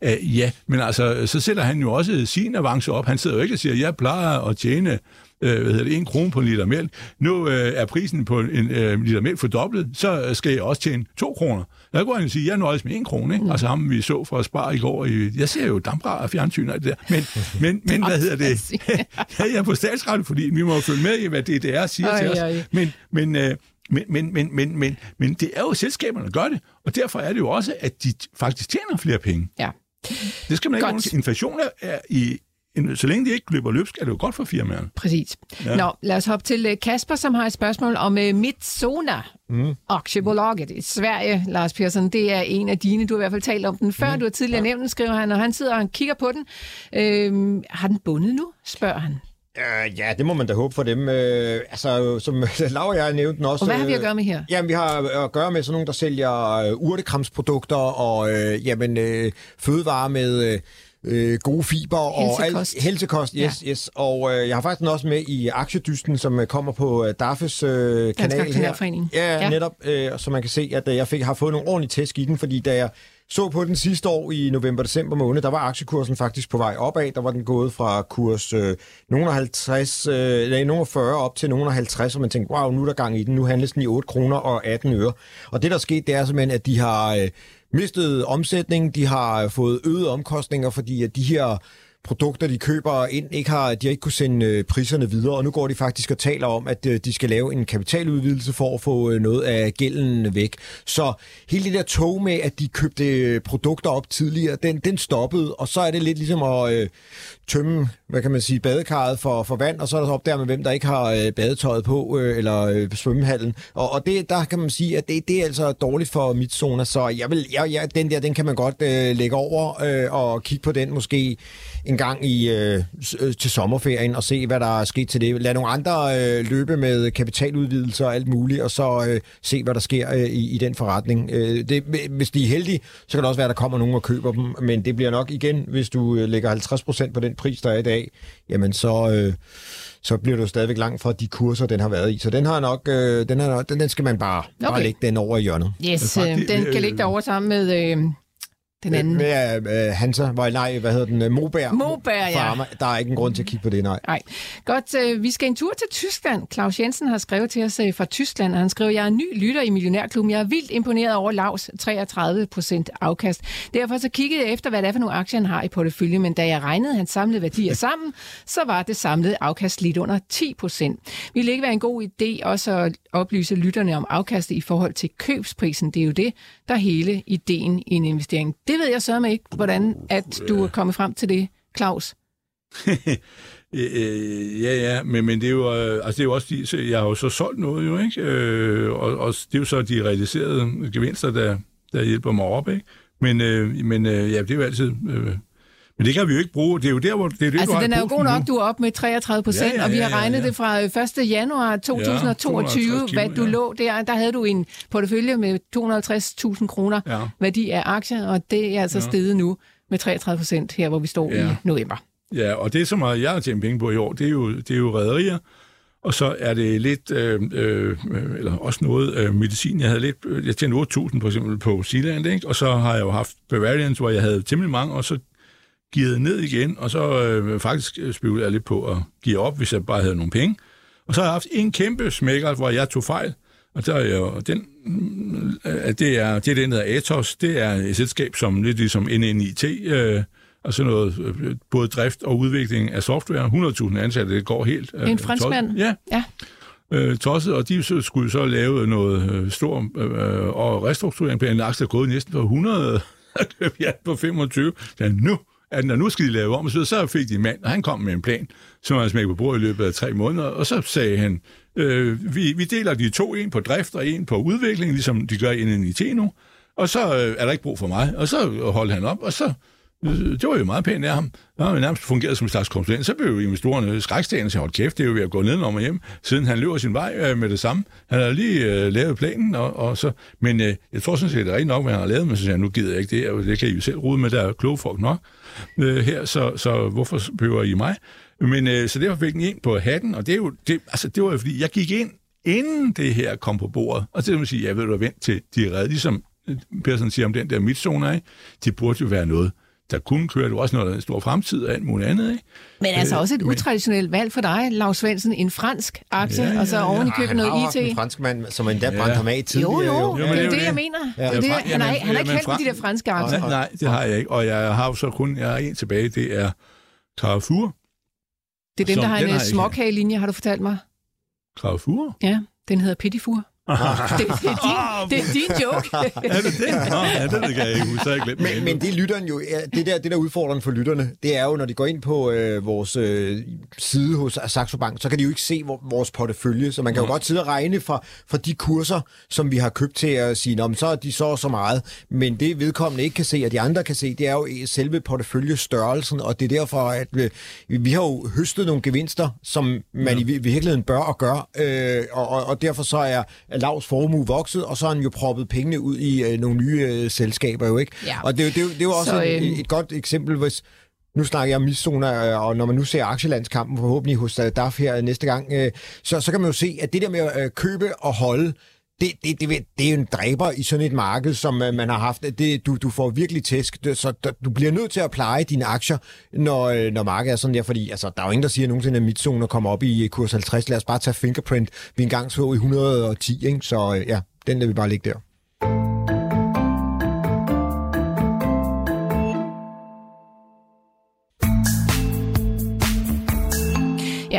øh, ja, men altså, så sætter han jo også sin avance op. Han sidder jo ikke og siger, jeg plejer at tjene øh, hvad hedder det, en krone på en liter mælk. Nu øh, er prisen på en øh, liter mælk fordoblet, så skal jeg også tjene to kroner. Der går han sige, jeg nøjes med en krone, ikke? Mm. Altså ham, vi så fra Spar i går. I, jeg ser jo dampra og fjernsyn og det der. Men, men, men hvad hedder det? ja, jeg er på statsradio, fordi vi må jo følge med i, hvad DDR siger
Ej,
til os.
ej.
Men, men, øh, men, men, men, men, men, men det er jo selskaberne, der gør det. Og derfor er det jo også, at de faktisk tjener flere penge.
Ja.
Det skal man ikke
Godt.
Inflation er i... Så længe det ikke løber løbsk, er det jo godt for firmaerne.
Præcis. Ja. Nå, lad os hoppe til øh, Kasper, som har et spørgsmål om uh, Mitsona, mm. aktiebolaget i Sverige, Lars Persson. Det er en af dine, du har i hvert fald talt om den før. Mm. Du har tidligere nævnt den, skriver han, og han sidder og kigger på den. Øhm, har den bundet nu, spørger han.
Øh, ja, det må man da håbe for dem. Øh, altså, som Laura og jeg nævnte den også.
Og hvad har vi at
øh,
gøre med her?
Jamen, vi har at gøre med sådan nogle, der sælger øh, urtekramsprodukter og øh, jamen, øh, fødevarer med øh, øh, gode fiber og
Helsekost.
alt. Helsekost, yes, ja. yes. Og øh, jeg har faktisk også med i aktiedysten, som øh, kommer på øh, Daffes øh, kanal her. Ja,
Ja.
netop. Øh, så man kan se, at øh, jeg fik, har fået nogle ordentlige tæsk i den, fordi da jeg så på den sidste år i november-december måned, der var aktiekursen faktisk på vej opad. Der var den gået fra kurs øh, nogen af 50, øh, nej, nogen af 40 op til nogen af 50, og man tænkte, wow, nu er der gang i den. Nu handles den i 8 kroner og 18 øre. Og det, der er sket, det er simpelthen, at de har øh, mistet omsætning, de har fået øget omkostninger, fordi at de her produkter, de køber ind, ikke har, de har ikke kunne sende øh, priserne videre, og nu går de faktisk og taler om, at øh, de skal lave en kapitaludvidelse for at få øh, noget af gælden væk. Så hele det der tog med, at de købte produkter op tidligere, den, den stoppede, og så er det lidt ligesom at øh, tømme, hvad kan man sige, badekarret for, for vand, og så er der så op der med, hvem der ikke har øh, badetøjet på, øh, eller øh, svømmehallen. Og, og det, der kan man sige, at det, det er altså dårligt for Midzona, så jeg vil, jeg, jeg, den der, den kan man godt øh, lægge over øh, og kigge på den måske en en gang i, øh, til sommerferien og se, hvad der er sket til det. Lad nogle andre øh, løbe med kapitaludvidelser og alt muligt, og så øh, se, hvad der sker øh, i, i den forretning. Øh, det, hvis de er heldige, så kan det også være, at der kommer nogen og køber dem, men det bliver nok igen, hvis du lægger 50% på den pris, der er i dag, jamen så... Øh, så bliver du stadigvæk langt fra de kurser, den har været i. Så den har nok, øh, den, har, den, den skal man bare, okay. bare lægge den over i hjørnet.
Yes, øh, den kan ligge derovre sammen med... Øh den anden.
Med uh, Hansa, var, nej, hvad hedder den? Moberg.
Moberg, ja. Farmer.
Der er ikke en grund til at kigge på det, nej.
Nej. Godt, uh, vi skal en tur til Tyskland. Claus Jensen har skrevet til os uh, fra Tyskland, og han skriver, jeg er ny lytter i Millionærklubben. Jeg er vildt imponeret over Lavs 33 procent afkast. Derfor så kiggede jeg efter, hvad det er for nogle aktier, han har i portefølje, men da jeg regnede hans samlede værdier sammen, så var det samlede afkast lidt under 10 procent. Vi ikke være en god idé også at oplyse lytterne om afkastet i forhold til købsprisen. Det er jo det, der er hele ideen i en investering. Det ved jeg så med ikke, hvordan at du er kommet frem til det, Claus.
Øh, øh, ja, ja, men, men det er jo, øh, altså det er jo også, de, jeg har jo så solgt noget jo, ikke? Øh, og, og det er jo så de realiserede gevinster, der, der hjælper mig op, ikke? Men, øh, men øh, ja, det er jo altid øh, men det kan vi jo ikke bruge. Det er jo der, hvor... Det er det,
altså, den er jo god nok, du er op med 33 procent, ja, ja, ja, og vi har regnet ja, ja. det fra 1. januar 2022, ja, hvad du ja. lå der. Der havde du en portefølje med 250.000 kroner ja. værdi af aktier, og det er altså ja. steget nu med 33 procent her, hvor vi står ja. i november.
Ja, og det, som jeg har tjent penge på i år, det er jo, det er jo rædderier, og så er det lidt, øh, øh, eller også noget øh, medicin. Jeg havde lidt, jeg tjente 8.000 for eksempel på Sealand, ikke? og så har jeg jo haft Bavarians, hvor jeg havde temmelig mange, og så givet ned igen, og så øh, faktisk spekulerede jeg lidt på at give op, hvis jeg bare havde nogle penge. Og så har jeg haft en kæmpe smækker, hvor jeg tog fejl, og der er jo, den, øh, det, er, det er den, der hedder Atos. Det er et selskab, som lidt ligesom NNIT, øh, altså noget, øh, både drift og udvikling af software. 100.000 ansatte, det går helt.
Øh, en franskmand?
Ja. ja. Øh, tosset, og de skulle så lave noget øh, stor øh, og restrukturering på en aktie, der er gået næsten for 100 ja, på 25. Så nu at når nu skal de lave om, så, så fik de en mand, og han kom med en plan, som han smækkede på bordet i løbet af tre måneder, og så sagde han, øh, vi, vi deler de to, en på drift og en på udvikling, ligesom de gør i NNIT nu, og så øh, er der ikke brug for mig. Og så holdt han op, og så Øh, det var jo meget pænt af ham. Han har nærmest fungeret som en slags konsulent. Så blev jo investorerne skrækstagende til, sagde, kæft, det er jo ved at gå ned og hjem, siden han løber sin vej øh, med det samme. Han har lige øh, lavet planen, og, og så, men øh, jeg tror sådan set, det er rigtigt nok, hvad han har lavet, men så siger jeg, nu gider jeg ikke det, og det kan I jo selv rode med, der er kloge folk nok øh, her, så, så hvorfor behøver I mig? Men øh, så derfor fik den ind på hatten, og det, er jo, det, altså, det var jo fordi, jeg gik ind, inden det her kom på bordet, og så vil man sige, jeg ved du, vent til de er redde, ligesom øh, Persson siger om den der midtzone ikke? det burde jo være noget, der kunne køre. Det var også noget af en stor fremtid og alt muligt andet. Ikke?
Men altså øh, også et utraditionelt valg for dig, Lars Svendsen, en fransk aktie, ja, ja, ja. og så oven i købet noget IT.
en fransk mand, som endda brændte ja. ham af tidligere.
Jo, jo, jo. det er det, jeg mener. Ja. Det, det, han, er, han har ikke kendt de der franske aktier.
Nej, nej, det har jeg ikke, og jeg har jo så kun jeg har en tilbage, det er Carrefour.
Det er dem, der har en småkagelinje, har du fortalt mig.
Carrefour?
Ja, den hedder Petit Four det, det, er din, det er din joke.
er det det? Nå, ja, det kan jeg ikke huske. Jeg glemt
men, men det lytteren jo, det der, det der udfordrende for lytterne, det er jo, når de går ind på øh, vores øh, side hos Saxo Bank, så kan de jo ikke se vores portefølje, så man kan jo godt sidde og regne fra, fra de kurser, som vi har købt til at sige, Nå, så er de så så meget, men det vedkommende ikke kan se, og de andre kan se, det er jo selve porteføljestørrelsen, og det er derfor, at øh, vi har jo høstet nogle gevinster, som man ja. i, i virkeligheden bør og gør, øh, og, og, og derfor så er Lavs formue vokset, og så har han jo proppet pengene ud i øh, nogle nye øh, selskaber jo, ikke? Ja. Og det, det, det, det er jo også så, øh... et, et godt eksempel, hvis nu snakker jeg om miszoner, øh, og når man nu ser aktielandskampen forhåbentlig hos øh, DAF her næste gang, øh, så, så kan man jo se, at det der med at købe og holde, det, det, det, det er jo en dræber i sådan et marked, som øh, man har haft. Det, du, du får virkelig tæsk, så du bliver nødt til at pleje dine aktier, når, øh, når markedet er sådan der, fordi altså, der er jo ingen, der siger at nogensinde, at midtzoner kommer op i kurs 50. Lad os bare tage Fingerprint, vi engang så i 110, ikke? så øh, ja, den lader vi bare ligge der.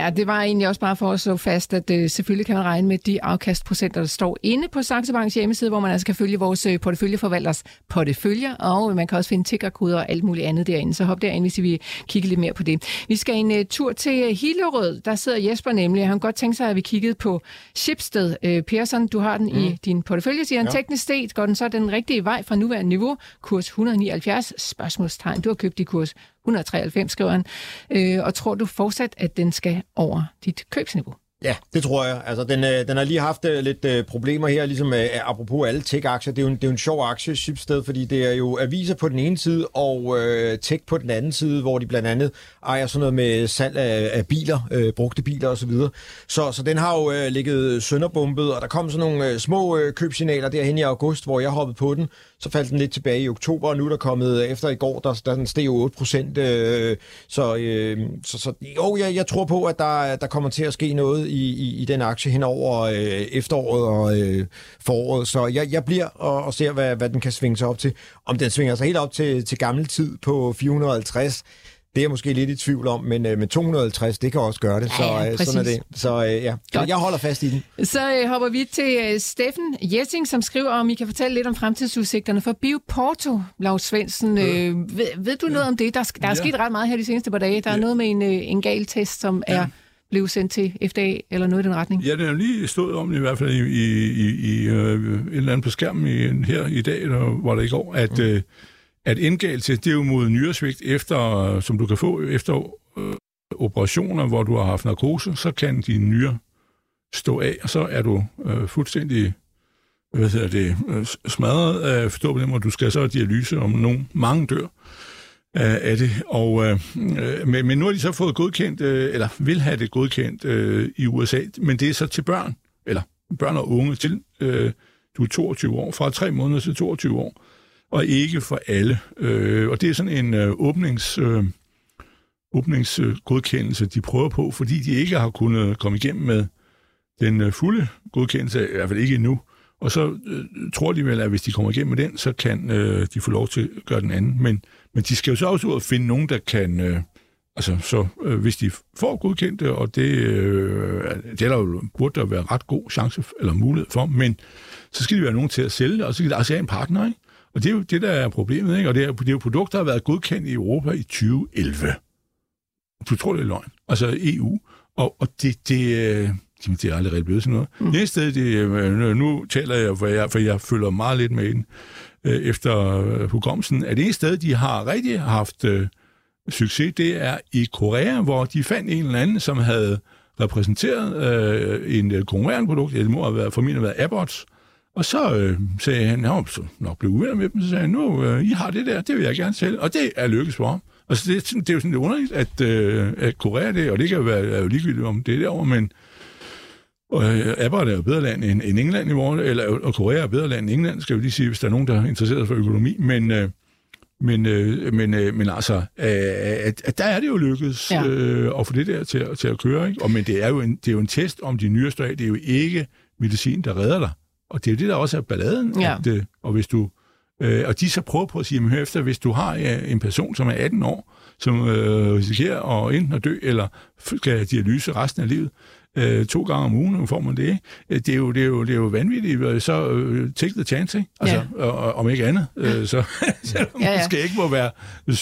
Ja, det var egentlig også bare for at slå fast, at uh, selvfølgelig kan man regne med de afkastprocenter, der står inde på Saxo Banks hjemmeside, hvor man altså kan følge vores uh, porteføljeforvalters porteføljer, og man kan også finde tickerkoder og alt muligt andet derinde. Så hop derind, hvis I vil kigge lidt mere på det. Vi skal en uh, tur til Hillerød. Der sidder Jesper nemlig. Han kan godt tænke sig, at vi kiggede på Shipsted. Uh, Persson, du har den mm. i din portefølje, siger han. Ja. Teknisk set går den så den rigtige vej fra nuværende niveau. Kurs 179. Spørgsmålstegn. Du har købt i kurs 193, skriver han. Øh, og tror du fortsat, at den skal over dit købsniveau?
Ja, det tror jeg. Altså, den, øh, den har lige haft øh, lidt øh, problemer her, ligesom øh, apropos alle tech-aktier. Det er jo en, det er jo en sjov aktie, Shipsted, fordi det er jo aviser på den ene side og øh, tech på den anden side, hvor de blandt andet ejer sådan noget med salg af, af biler, øh, brugte biler osv. Så, så, så den har jo øh, ligget sønderbumpet, og der kom sådan nogle øh, små øh, købsignaler derhen i august, hvor jeg hoppede på den. Så faldt den lidt tilbage i oktober, og nu er der kommet øh, efter i går, der, der den steg 8 procent. Øh, så, øh, så, så jo, jeg, jeg tror på, at der, der kommer til at ske noget i, i, i den aktie hen over øh, efteråret og øh, foråret. Så jeg, jeg bliver og, og ser, hvad, hvad den kan svinge sig op til. Om den svinger sig helt op til, til gammel tid på 450, det er jeg måske lidt i tvivl om, men øh, med 250, det kan også gøre det. Så
Ja, ja,
øh, sådan er det. Så øh, ja,
Godt.
jeg holder fast i den.
Så øh, hopper vi til øh, Steffen Jessing, som skriver, om I kan fortælle lidt om fremtidsudsigterne for Bioporto, Lars Svendsen. Øh, ved, ved du noget om det? Der, der er
Ja.
sket ret meget her de seneste par dage. Der er
Ja.
noget med en, øh, en gal test, som
Ja.
er blevet sendt til FDA, eller noget i den retning.
Ja, det er lige stået om i hvert fald i, i, i, i øh, et eller andet på skærmen i, her i dag, eller var det i går, at, øh, at indgagelse, det er jo mod nyresvigt, efter, som du kan få efter øh, operationer, hvor du har haft narkose, så kan dine nyre stå af, og så er du øh, fuldstændig hvad hedder det, øh, smadret. Øh, forstå på den måde, du skal så have dialyse om nogen. Mange dør øh, af det. Og, øh, øh, men, men nu har de så fået godkendt, øh, eller vil have det godkendt øh, i USA, men det er så til børn, eller børn og unge til, øh, du er 22 år, fra 3 måneder til 22 år, og ikke for alle. Øh, og det er sådan en øh, åbnings... Øh, åbningsgodkendelse, de prøver på, fordi de ikke har kunnet komme igennem med den øh, fulde godkendelse, i hvert fald ikke endnu. Og så øh, tror de vel, at hvis de kommer igennem med den, så kan øh, de få lov til at gøre den anden. Men, men de skal jo så også ud og finde nogen, der kan... Øh, altså, så øh, hvis de får godkendt det, og det, øh, det er der jo, burde der være ret god chance eller mulighed for, men så skal de være nogen til at sælge det, og så skal der også have en partner, ikke? Og det er jo det, der er problemet, ikke? Og det er, det er jo produkter, der har været godkendt i Europa i 2011. Du tror, det er løgn. Altså EU. Og, og det, det, øh, jamen, det er aldrig rigtig blevet sådan noget. Mm. Eneste sted, det, øh, nu taler jeg, for jeg, for jeg følger meget lidt med den, øh, efter hukommelsen, at det eneste sted, de har rigtig haft øh, succes, det er i Korea, hvor de fandt en eller anden, som havde repræsenteret øh, en konkurrerende produkt, det må have været, formentlig have været Abbott, og så øh, sagde han, var så nok blevet uvenner med dem, så sagde han, nu, øh, I har det der, det vil jeg gerne sælge, og det er lykkes for ham. Altså, det, er sådan- det er jo sådan lidt underligt, at, øh, at Korea det, og det kan jo være er jo ligegyldigt, om det er derovre, men og øh, Abbott er jo bedre land end, end England i vores, eller og Korea er bedre land end England, skal vi lige sige, hvis der er nogen, der er interesseret for økonomi, men, øh, men, øh, men, øh, men altså, øh, at, at der er det jo lykkedes
Ja.
øh, at få det der til, at- til at køre, ikke? Og, men det er, jo en, det er jo en test om de nyere støj, det er jo ikke medicin, der redder dig. Og det er jo det, der også er balladen.
Ja.
At, øh, og hvis du Øh, og de så prøver på at sige, men hør efter, hvis du har øh, en person, som er 18 år, som øh, risikerer at enten at dø, eller skal have dialyse resten af livet, øh, to gange om ugen, nu får man det? Øh, Det er jo, det er jo, det er jo vanvittigt, så øh, take the chance, ikke? Altså,
Ja.
og, og, om ikke andet, øh, så selvom
Ja,
ja, måske ikke må være,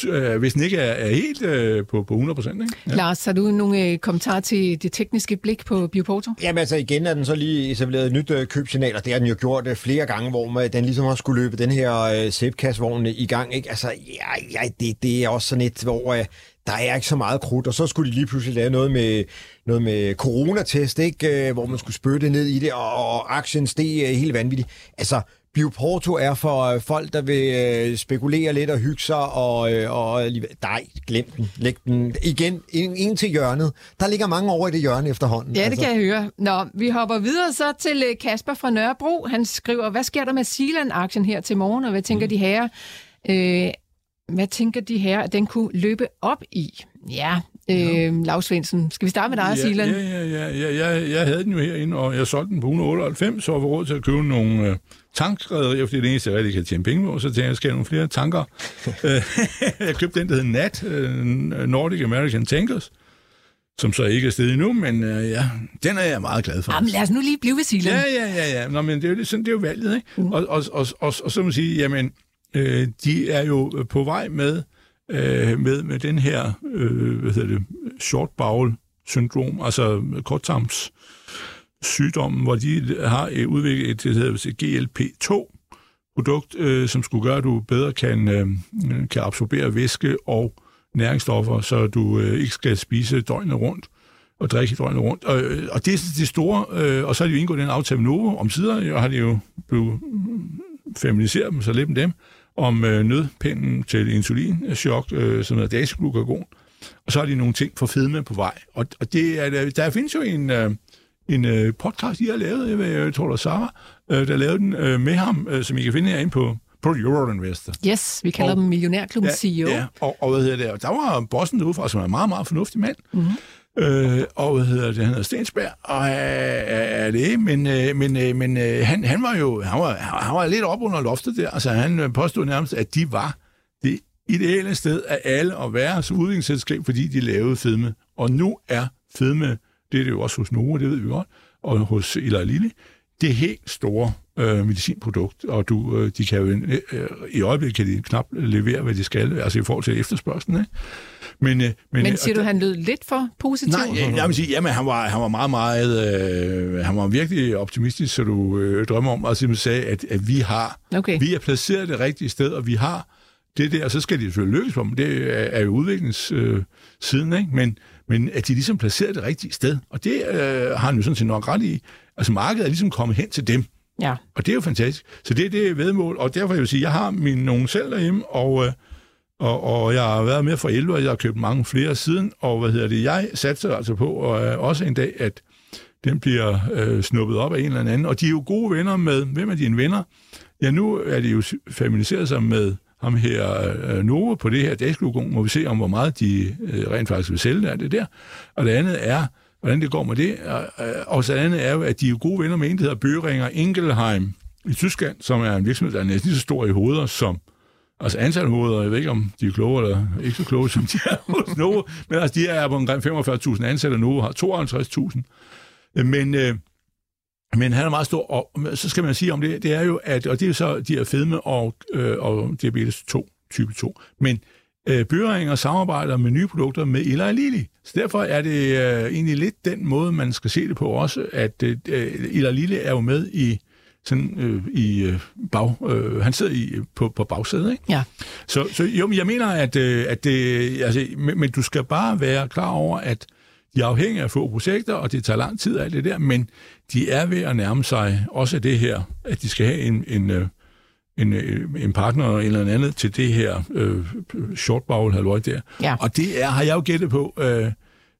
øh, hvis den ikke er, er helt øh, på, på 100 procent, ikke?
Ja. Lars, har du nogle øh, kommentarer til det tekniske blik på Bioporto?
Jamen altså igen er den så lige etableret et nyt øh, købsignal, og det har den jo gjort øh, flere gange, hvor man, den ligesom har skulle løbe den her øh, sæbkassevogn i gang. Ikke? Altså, ja, ja, det, det er også sådan et, hvor øh, der er ikke så meget krudt, og så skulle de lige pludselig lave noget med, noget med coronatest, ikke? Øh, hvor man skulle spytte ned i det, og, og aktien steg øh, helt vanvittigt. Altså, Bioporto er for øh, folk, der vil spekulere lidt og hygge sig, og, og nej, glem den. Læg den igen en, en til hjørnet. Der ligger mange over i det hjørne efterhånden.
Ja, det kan jeg høre. Nå, vi hopper videre så til Kasper fra Nørrebro. Han skriver, hvad sker der med Siland-aktien her til morgen, og hvad tænker mm. de her? Øh, hvad tænker de her, at den kunne løbe op i? Ja, øh, Lars Svendsen. Skal vi starte med dig,
ja,
Siland?
Ja, ja, ja, ja, jeg, jeg havde den jo herinde, og jeg solgte den på 198, så var råd til at købe nogle øh, tankrederier, fordi det er eneste, jeg rigtig kan tjene penge på, så tænkte jeg, jeg skal have nogle flere tanker. Øh, jeg købte den, der hedder NAT, øh, Nordic American Tankers, som så ikke er stedet endnu, men øh, ja, den er jeg meget glad for.
Jamen, lad os nu lige blive ved Siland.
Ja, ja, ja, ja. Nå, men det er jo, sådan, det er jo valget, ikke? Mm. Og, og, og, og, og, så må man sige, jamen, øh, de er jo på vej med, øh, med, med den her, øh, hvad hedder det, short bowel syndrom, altså korttarms sygdommen, hvor de har øh, udviklet et, det hedder GLP-2 produkt, øh, som skulle gøre, at du bedre kan, øh, kan absorbere væske og næringsstoffer, så du øh, ikke skal spise døgnet rundt og drikke døgnet rundt. Og, øh, og det er det store, øh, og så har de jo indgået den aftale med Novo om sider, og har de jo blevet mm, feminiseret dem så lidt med dem, om øh, nødpinden til insulinchok, øh, som hedder dasiglukagon. Og så har de nogle ting for fedme på vej. Og, og det er, der findes jo en, øh, en øh, podcast, I har lavet, jeg, jeg tror, der Sarah, øh, der lavede den øh, med ham, øh, som I kan finde herinde på, på Euroinvestor.
Yes, vi kalder
Og-
dem Millionærklubben
Ja,
CEO.
ja og, og hvad hedder det? Og der var bossen derude som er en meget, meget fornuftig mand.
Mhm.
Øh, og hvad hedder det? Han hedder Stensberg, og øh, er, er det, men, øh, men, øh, men øh, han, han var jo han var, han var lidt op under loftet der. Altså, han øh, påstod nærmest, at de var det ideelle sted af alle at være som udviklingsselskab, fordi de lavede fedme. Og nu er fedme, det er det jo også hos Novo, det ved vi godt, og hos Eli Lille, det helt store øh, medicinprodukt, og du, øh, de kan jo, øh, i øjeblikket kan de knap levere, hvad de skal, altså i forhold til efterspørgselen, ikke? Men, øh, men,
Men
øh,
siger du,
der-
han lød lidt for positiv?
Nej, jeg, jeg vil sige, jamen, han var, han var meget, meget, øh, han var virkelig optimistisk, så du øh, drømmer om, og simpelthen sagde, at, at vi har,
Okay.
vi er placeret det rigtige sed, og vi har det der, og så skal de selvfølgelig lykkes på dem, det er, er jo udviklingssiden, øh, siden, ikke? Men, men at de ligesom placerer det rigtige sted, og det øh, har han jo sådan set nok ret i. Altså markedet er ligesom kommet hen til dem,
Ja.
og det er jo fantastisk. Så det, det er vedmål, og derfor vil jeg sige, jeg har mine nogle selv derhjemme, og, øh, og, og jeg har været med fra 11, og jeg har købt mange flere siden, og hvad hedder det, jeg satser altså på, og øh, også en dag, at den bliver øh, snuppet op af en eller anden, og de er jo gode venner med, hvem er dine venner? Ja, nu er de jo familiseret sig med ham her øh, Novo på det her dagsglugon, må vi se om, hvor meget de øh, rent faktisk vil sælge af det der. Og det andet er, hvordan det går med det. Og, øh, og så andet er jo, at de er gode venner med en, der hedder Børinger Ingelheim i Tyskland, som er en virksomhed, der er næsten lige så stor i hoveder som Altså antal hoveder, jeg ved ikke, om de er kloge eller ikke så kloge, som de er hos Novo, men altså, de er på omkring 45.000 ansatte, og Novo har 52.000. Men, øh, men han er meget stor, og så skal man sige om det, det er jo, at, og det er så de her fedme og, øh, og diabetes 2, type 2. Men øh, Bøhringer samarbejder med nye produkter med Eli Lilly. Så derfor er det øh, egentlig lidt den måde, man skal se det på også, at øh, Eli Lilly er jo med i sådan øh, i øh, bag, øh, han sidder i, på, på bagsædet, ikke?
Ja.
Så, så jo, men jeg mener, at, øh, at det, altså, men, men du skal bare være klar over, at de er afhængige af få projekter, og det tager lang tid af alt det der, men de er ved at nærme sig også det her, at de skal have en, en, øh, en, øh, en partner eller en andet til det her øh, shortbowl halløj der.
Ja.
Og det er, har jeg jo gættet på, øh,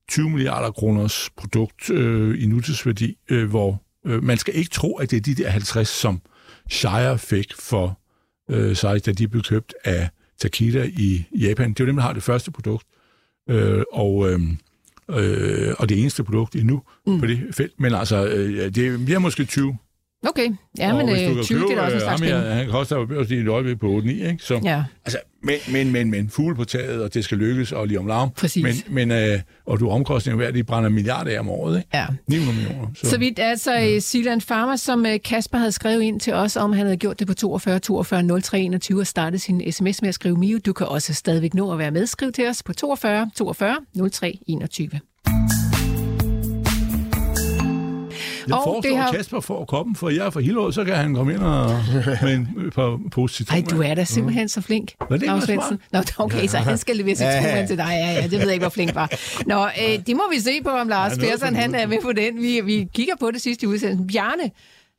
20 milliarder kroners produkt øh, i nutidsværdi, øh, hvor øh, man skal ikke tro, at det er de der 50, som Shire fik for øh, sig, da de blev købt af Takeda i Japan. Det er jo dem, der har det første produkt, øh, og, øh, øh, og det eneste produkt endnu mm. på det felt. Men altså, øh, det bliver måske 20.
Okay. Ja, men
og du
øh,
kan
20, det er også en
øh,
slags penge.
Han koster jo børs i et øjeblik på 8-9, ikke? Så,
Ja.
Altså, men, men, men, men, fugle på taget, og det skal lykkes, og lige om larm.
Præcis.
Men, men, øh, og du omkostninger hver, de brænder milliarder af om året, ikke?
Ja.
900 millioner.
Så, så vidt altså ja. Sealand Pharma, som øh, Kasper havde skrevet ind til os, om han havde gjort det på 42 42 03 21 og startet sin sms med at skrive Mio. Du kan også stadigvæk nå at være med. Skriv til os på 42 42 03 21.
Jeg
Og
foreslår,
det har-
at Kasper får koppen, for jeg er fra Hillerød, så kan han komme ind og, med en par pose citron.
Ej, du er da simpelthen så flink,
Var det meget
Svendsen. Nå, okay, så han skal levere citronen til dig. Ja, ja, det ved jeg ikke, hvor flink var. Nå, øh, det må vi se på, om Lars
Ja,
Persson, han er med på den. Vi, vi kigger på det sidste i udsendelsen. Bjarne,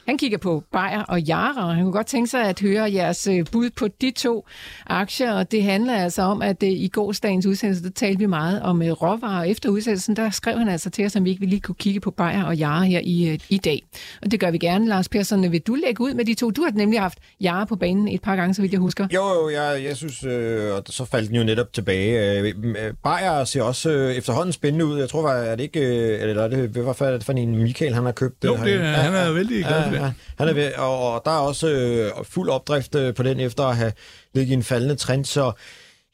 han kigger på Bayer og Jara, og han kunne godt tænke sig at høre jeres øh, bud på de to aktier, og det handler altså om, at øh, i gårsdagens udsendelse, der talte vi meget om øh, råvarer, og efter udsendelsen, der skrev han altså til os, om vi ikke lige kunne kigge på Bayer og Jara her i, i dag. Og det gør vi gerne. Lars Persson, vil du lægge ud med de to? Du har nemlig haft Jara på banen et par gange, så vidt jeg husker.
Jo, jo, jeg, jeg synes, øh, og så faldt den jo netop tilbage. Øh, Bayer ser også øh, efterhånden spændende ud. Jeg tror, var, er det ikke, øh, eller er det, hvad er det for en Michael, han har købt?
Jo, det,
han-
han er vældig glad for det.
Ja, han er ved, og, og der er også øh, fuld opdrift øh, på den, efter at have ligget i en faldende trend, så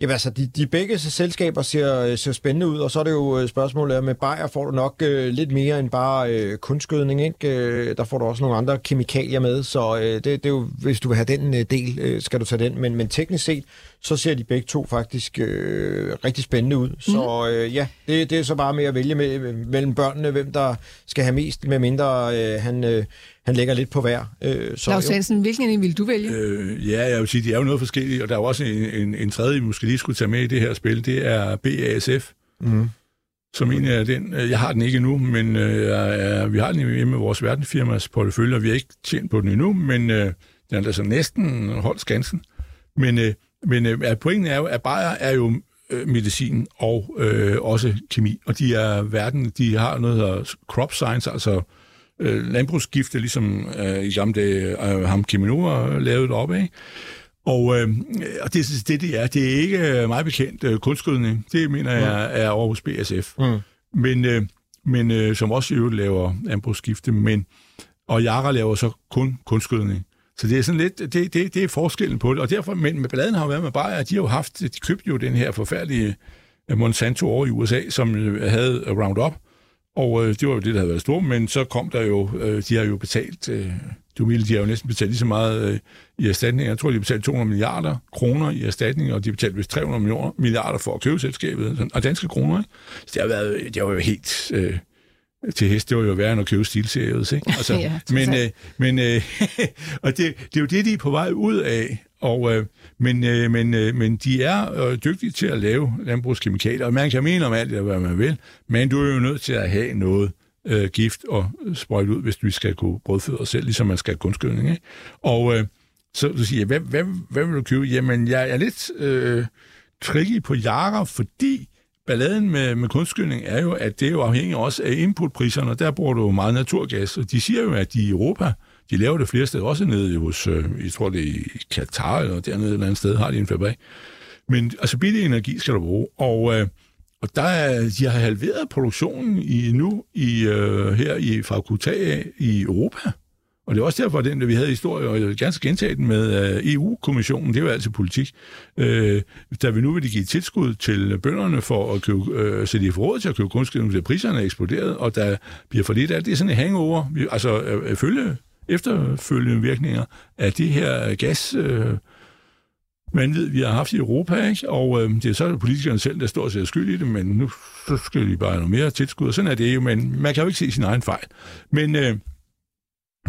Jamen altså, de, de begge selskaber ser, øh, ser spændende ud, og så er det jo øh, spørgsmålet, at med Bayer får du nok øh, lidt mere end bare øh, kunstgødning, ikke? Øh, der får du også nogle andre kemikalier med, så øh, det, det er jo, hvis du vil have den øh, del, øh, skal du tage den, men, men teknisk set, så ser de begge to faktisk øh, rigtig spændende ud. Så øh, ja, det, det er så bare med at vælge med, mellem børnene, hvem der skal have mest, med mindre øh, han, øh, han lægger lidt på hver. Øh, så
Lars. Svendsen, hvilken en vil du vælge?
Øh, ja, jeg vil sige, de er jo noget forskellige, og der er jo også en, en, en tredje, vi måske lige skulle tage med i det her spil, det er BASF.
Mm.
Som en af den, øh, jeg har den ikke endnu, men øh, jeg vi har den hjemme med vores verdensfirmas portefølje, og vi har ikke tjent på den endnu, men øh, den er altså næsten holdt skansen. Men, øh, men øh, at pointen er jo, at Bayer er jo øh, medicin og øh, også kemi, og de er verden, de har noget, der hedder crop science, altså øh, landbrugsgifte, ligesom øh, i gamle dage øh, ham Cheminova lavede det op af. Og, øh, og det det, det er. Det er ikke øh, meget bekendt øh, kunstgødning. Det mener jeg er over hos BSF.
Mm.
Men, øh, men øh, som også i øvrigt laver landbrugsgifte. Men, og Jara laver så kun kunstgødning. Så det er sådan lidt, det, det, det er forskellen på det. Og derfor, men med balladen har jo været med bare, at de har jo haft, de købte jo den her forfærdelige øh, Monsanto over i USA, som øh, havde Roundup. Og øh, det var jo det, der havde været stort, men så kom der jo, øh, de har jo betalt, øh, du vil, de har jo næsten betalt lige så meget øh, i erstatning. Jeg tror, de betalte betalt 200 milliarder kroner i erstatning, og de betalte vist 300 millioner, milliarder for at købe selskabet, sådan, og danske kroner. Ikke? Så det har, været, det har jo helt øh, til hest, det var jo værre end at købe stilseriet, ikke? Altså,
Ja,
men øh, men øh, og det, det er jo det, de er på vej ud af. Og, øh, men, øh, men, øh, men de er øh, dygtige til at lave landbrugskemikalier, og man kan mene om alt det, hvad man vil, men du er jo nødt til at have noget øh, gift og sprøjte ud, hvis du skal kunne brødføde dig selv, ligesom man skal have kunstgødning. Ikke? Og øh, så du siger, hvad, hvad, hvad vil du købe? Jamen, jeg er lidt øh, tricky på Jara, fordi balladen med, med kunstskyldning er jo, at det er jo afhængigt også af inputpriserne, og der bruger du meget naturgas, og de siger jo, at de i Europa, de laver det flere steder, også nede hos, øh, jeg tror det er i Katar, eller dernede et eller andet sted, har de en fabrik. Men altså billig energi skal du bruge, og, øh, og der er, de har halveret produktionen i, nu i, øh, her i fra Qatar i Europa. Og det er også derfor, at den, der vi havde historie, og jeg vil gerne gentage den med øh, EU-kommissionen, det er jo altid politik, øh, da vi nu vil give tilskud til bønderne for at købe, øh, så de får råd til at købe kunstgødning, fordi priserne er eksploderet, og der bliver for lidt af det. Det er sådan et hangover, vi, altså øh, øh, følge, efterfølgende virkninger af det her gas... Øh, vanvid, vi har haft i Europa, ikke? og øh, det er så politikerne selv, der står og ser skyld i det, men nu så skal de bare have noget mere tilskud, og sådan er det jo, men man kan jo ikke se sin egen fejl. Men, øh,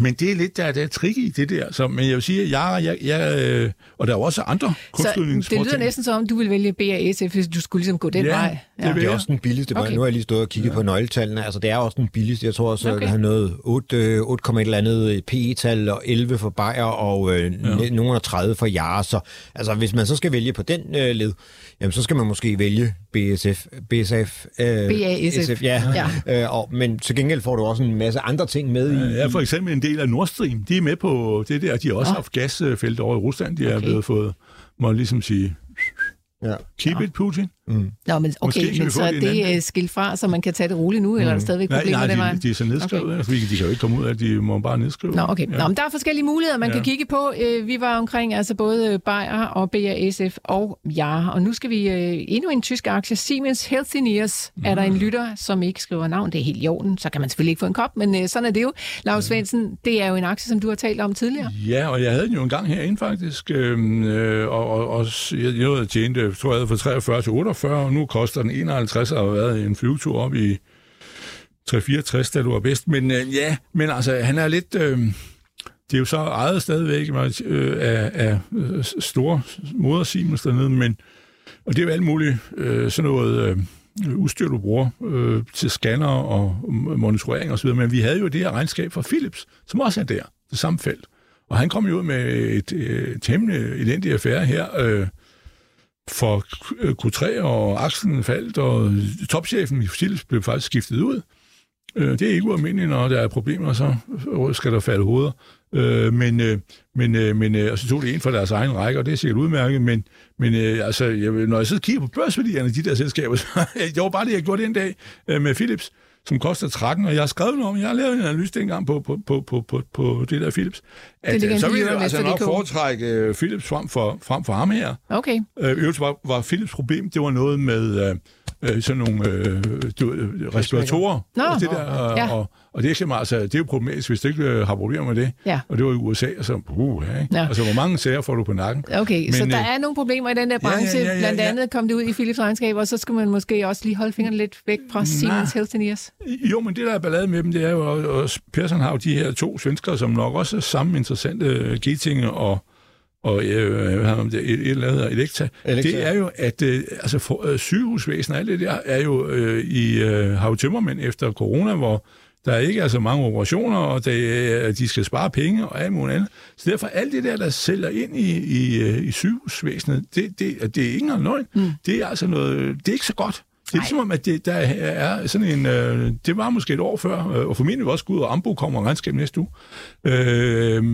men det er lidt, der, der er tricky i det der, så, men jeg vil sige, at jeg, jeg, jeg øh, og der er jo også andre
Så det lyder næsten som om, du vil vælge BASF, hvis du skulle ligesom gå den
Ja,
vej.
det vil
Det er
Ja.
også den billigste.
Okay.
Nu har jeg lige stået og kigget ja. på nøgletallene. Altså, det er også den billigste. Jeg tror også,
Okay.
at han noget 8, øh, 8, et eller andet PE-tal og 11 for Bayer og øh, ja. nogen af 30 for Jara. Så altså, hvis man så skal vælge på den øh, led, jamen, så skal man måske vælge BSF. BSF. Øh,
BASF.
ja.
Ja.
ja. Øh, og, men til gengæld får du også en masse andre ting med i.
Ja, for eksempel en del af Nord Stream, de er med på det der. De har også
Nå.
haft gasfelt over i Rusland. De er
Okay.
blevet fået, må jeg ligesom sige,
Ja.
keep it, Putin.
Nå, men
Måske
okay,
vi
men så er
det en anden
øh, skilt fra, så man kan tage det roligt nu, eller er der stadigvæk
Nej,
problemer
nej,
den vej?
de, de er så nedskrevet,
Okay.
fordi de kan jo ikke komme ud af, de må bare nedskrive.
Nå, okay. Ja. Nå, men der er forskellige muligheder, man ja.
Ja.
kan kigge på. Øh, Vi var omkring altså både Bayer og BASF og Jara, og nu skal vi øh, endnu en tysk aktie, Siemens Healthineers. Mm. Er der en lytter, som ikke skriver navn? Det er helt i orden, så kan man selvfølgelig ikke få en kop, men øh, sådan er det jo. Lars Svendsen, det er jo en aktie, som du har talt om tidligere.
Ja, og jeg havde den jo en gang herinde faktisk, øhm, øh, og, og, og jeg, jeg det, tror jeg, fra 43 til 48, og nu koster den 51, og har været en flyvetur op i 364, da du var bedst. Men øh, ja, men altså, han er lidt... Øh, det er jo så ejet stadigvæk øh, af, af øh, store moder Siemens dernede, men, og det er jo alt muligt øh, sådan noget øh, udstyr, du bruger øh, til scanner og monitorering osv., men vi havde jo det her regnskab fra Philips, som også er der, det samme felt. Og han kom jo ud med et øh, temmelig elendigt affære her, øh, for Q3, og aktien faldt, og topchefen i Philips blev faktisk skiftet ud. Øh, det er ikke ualmindeligt, når der er problemer, så skal der falde hoveder. Øh, men, øh, men, men og så tog det en fra deres egen række, og det er sikkert udmærket, men, men altså, jeg, når jeg så kigger på børsværdierne af de der selskaber, så det var bare det, jeg gjorde den dag med Philips, som koster 13, og jeg har skrevet noget om, jeg har lavet en analyse dengang på, på, på, på, på, på det der Philips, at øh, så
inde på
ville jeg altså nok foretrække øh, Philips frem for, frem for ham her.
Okay.
Øh, øvrigt var, var Philips problem, det var noget med øh, sådan nogle øh, du, øh, respiratorer.
Nå,
det der, og,
ja.
ja. og, og det, er ikke, altså, det er jo problematisk, hvis du ikke øh, har problemer med det.
Ja.
Og det var i USA, og så, puh, ja, ikke?
Ja.
Altså, hvor mange sager får du på nakken?
Okay, Men, så der
øh,
er nogle problemer i den der
ja, ja,
branche.
ja, ja,
Blandt
ja.
andet kom det ud i Philips regnskab, og så skal man måske også lige holde fingrene lidt væk fra Siemens Healthineers.
Jo, men det, der er ballade med dem, det er jo, og, Persson har jo de her to svenskere, som nok også er samme interessante øh, Getinge og, og øh, hvad har man det, et, et eller andet Elektra.
Elektra.
Det er jo, at øh, altså, for, øh, sygehusvæsen og alt det der er jo øh, i øh, har jo tømmermænd efter corona, hvor der ikke er så mange operationer, og det, de skal spare penge og alt muligt andet. Så derfor alt det der, der sælger ind i, i, øh, i sygehusvæsenet, det, det, det er ikke noget løgn. Mm. Det er altså noget, det er ikke så godt. Det er ligesom om, at det, der er sådan en... Øh, det var måske et år før, øh, og formentlig også Gud og Ambo kommer og regnskab næste uge. Øh,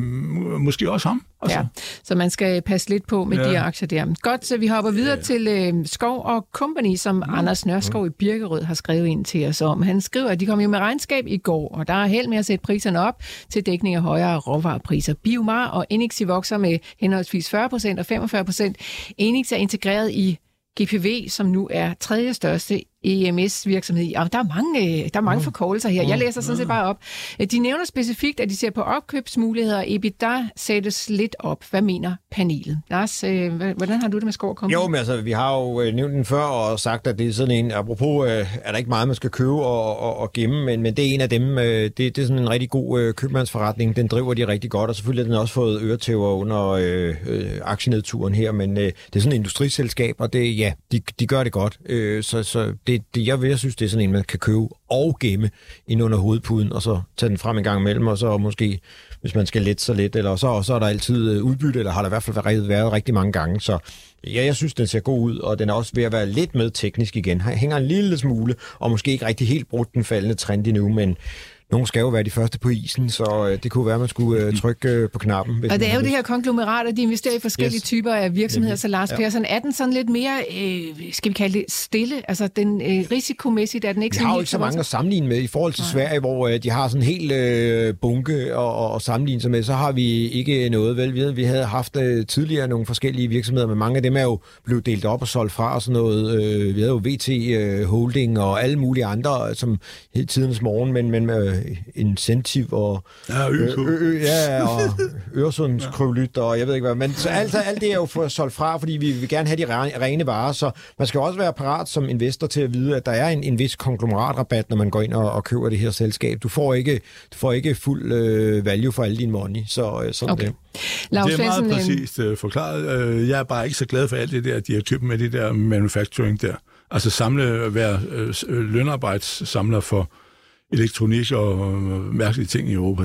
måske også ham. Altså.
Ja, så man skal passe lidt på med ja. De aktier der. Godt, så vi hopper videre ja. til øh, Skov og Company, som mm. Anders Nørskov i Birkerød har skrevet ind til os om. Han skriver, at de kom jo med regnskab i går, og der er held med at sætte priserne op til dækning af højere råvarepriser. Biomar og Enix vokser med henholdsvis 40% og 45%. Enix er integreret i GPV, som nu er tredje største EMS-virksomhed. i- Og der er mange, øh, der er mange forkortelser her. Jeg læser sådan set bare op. Øh, De nævner specifikt, at de ser på opkøbsmuligheder. EBITDA sættes lidt op. Hvad mener panelet? Lars, øh, hvordan har du det med Skov?
Jo, men altså, vi har jo nævnt den før og sagt, at det er sådan en, apropos, er der ikke meget, man skal købe og, og, og gemme, men, men det er en af dem, det, det er sådan en rigtig god købmandsforretning, den driver de rigtig godt, og selvfølgelig har den også fået øretæver under øh, øh, aktienedturen her, men øh, det er sådan et industriselskab, og det, ja, de, de gør det godt, øh, så, så det, det, jeg, jeg synes, det er sådan en, man kan købe og gemme ind under hovedpuden, og så tage den frem en gang imellem, og så måske, hvis man skal lette så lidt, eller så, og så er der altid øh, udbytte, eller har der i hvert fald været, været rigtig mange gange, så ja, jeg synes, den ser god ud, og den er også ved at være lidt med teknisk igen. Hænger en lille smule, og måske ikke rigtig helt brudt den faldende trend endnu, men nogen skal jo være de første på isen, så øh, det kunne være, at man skulle øh, trykke øh, på knappen. Hvis
Og det er jo det her konglomerat, og de investerer i forskellige
Yes.
typer af virksomheder. Så Lars
Ja.
Persson, er den sådan lidt mere, øh, skal vi kalde det, stille? Altså den øh, risikomæssigt er den ikke
Vi
sådan
har jo ikke så mange at sammenligne med i forhold til Sverige, hvor øh, de har sådan en hel øh, bunke og, og, sammenligne sig med. Så har vi ikke noget. Vel, vi, havde, vi havde haft øh, tidligere nogle forskellige virksomheder, men mange af dem er jo blevet delt op og solgt fra og sådan noget. Øh, vi havde jo VT øh, Holding og alle mulige andre, som hed tidens morgen, men, men med Incentive og
Ja, ø,
Ø, ø, ja, og Øresundskrøvlyt, og jeg ved ikke hvad. Men så alt, alt det er jo for solgt fra, fordi vi vil gerne have de re- rene varer, så man skal også være parat som investor til at vide, at der er en, en vis konglomeratrabat, når man går ind og, og køber det her selskab. Du får ikke, du får ikke fuld øh, value for alle din money, så øh, sådan
Okay.
det.
Lars
det er meget
øh,
præcist øh, forklaret. Øh, jeg er bare ikke så glad for alt det der, de har købt med det der manufacturing der. Altså samle, være øh, øh, lønarbejdssamler for elektronik og øh, mærkelige ting i Europa.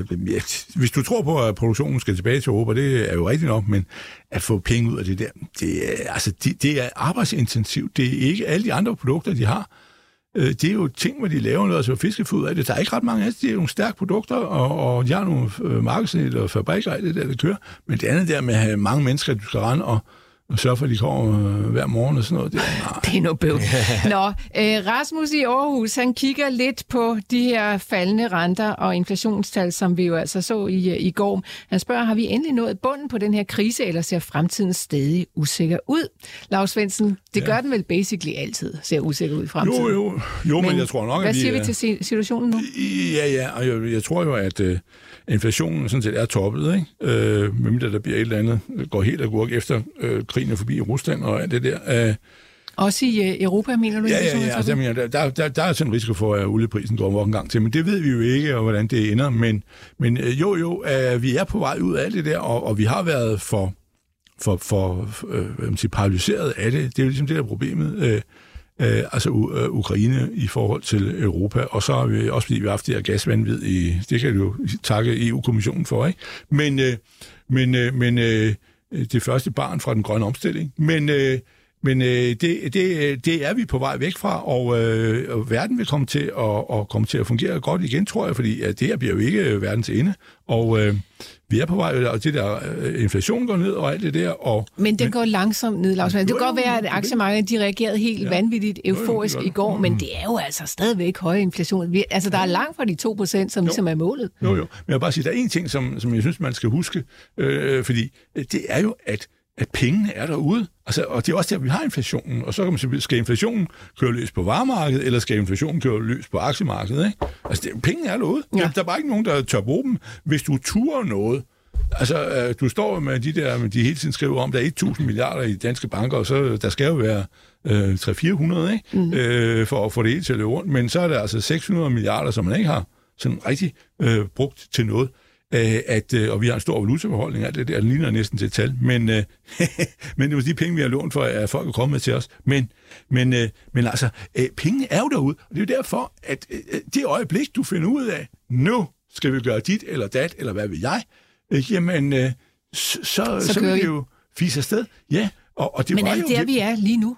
Hvis du tror på, at produktionen skal tilbage til Europa, det er jo rigtigt nok, men at få penge ud af det der, det er, altså, det, det er arbejdsintensivt. Det er ikke alle de andre produkter, de har. Øh, det er jo ting, hvor de laver noget, altså fiskefod af det. Der er ikke ret mange af det. Det er nogle stærke produkter, og, og de har nogle øh, markedsnit og fabrikker og det der, der kører. Men det andet der med at have mange mennesker, du skal rende og, og sørge for, at de kommer øh, hver morgen og sådan noget, det er, nej.
Det er noget bøv. Nå, øh, Rasmus i Aarhus, han kigger lidt på de her faldende renter og inflationstal, som vi jo altså så i, øh, i går. Han spørger, har vi endelig nået bunden på den her krise, eller ser fremtiden stadig usikker ud? Lars Svendsen, det ja. gør den vel basically altid, ser usikker ud i fremtiden.
Jo, jo, jo men, men jeg tror nok,
Hvad
at vi...
siger vi til si- situationen nu?
Ja, ja, og jeg, jeg tror jo, at øh, inflationen sådan set er toppet, ikke? Øh, medmindre der bliver et eller andet, går helt agurk efter øh, krigen er forbi i Rusland og alt det der. Øh,
Også i øh, Europa, mener du?
ja, ja, ja, altså, jeg mener, der, der, der, er sådan en risiko for, at olieprisen går op en gang til, men det ved vi jo ikke, og hvordan det ender. Men, men øh, jo, jo, øh, vi er på vej ud af alt det der, og, og vi har været for, for, for øh, hvad man siger, paralyseret af det. Det er jo ligesom det der er problemet. Øh, øh, altså U- øh, Ukraine i forhold til Europa, og så har vi også fordi vi har haft det her gasvandvid i, det kan du jo takke EU-kommissionen for, ikke? Men, øh, men, øh, men øh, det første barn fra den grønne omstilling, men øh, men øh, det, det, det er vi på vej væk fra, og, øh, og verden vil komme til at, at komme til at fungere godt igen, tror jeg, fordi at det her bliver jo ikke øh, verdens ende. Og øh, vi er på vej, og det der øh, inflation går ned og alt det der. Og,
Men den går langsomt ned, Lars. Det kan
Jo,
godt
jo,
være, at
jo,
aktiemarkedet de reagerede helt
Ja.
vanvittigt
jo, det
euforisk
gør
i
det.
går, men
Mm.
det er jo altså stadigvæk høj inflation. Vi, altså, der er langt fra de 2 procent, som ligesom er målet.
Jo, jo. Men jeg vil bare sige, der er en ting, som, som jeg synes, man skal huske, øh, fordi det er jo, at at pengene er derude. Altså, og det er også der, vi har inflationen. Og så kan man sige, skal inflationen køre løs på varemarkedet, eller skal inflationen køre løs på aktiemarkedet? Ikke? Altså, det, pengene er derude. Ja. Der er bare ikke nogen, der tør bruge dem. Hvis du turer noget, Altså, øh, du står med de der, de hele tiden skriver om, der er 1.000 milliarder i danske banker, og så der skal jo være øh, 300-400, ikke? Mm. Øh, for at få det hele til at løbe rundt. Men så er der altså 600 milliarder, som man ikke har sådan rigtig øh, brugt til noget. Øh, at, øh, og vi har en stor valutabeholdning, alt det der, den ligner næsten til et tal, men, øh, men det var de penge, vi har lånt for, at folk er kommet til os. Men, men, øh, men altså, øh, pengene er jo derude, og det er jo derfor, at øh, det øjeblik, du finder ud af, nu skal vi gøre dit eller dat, eller hvad vil jeg, øh, jamen, øh, så, så, så, så vil det jo fise afsted. Ja, og, og det
men
var
er det
jo
der, vi er lige nu?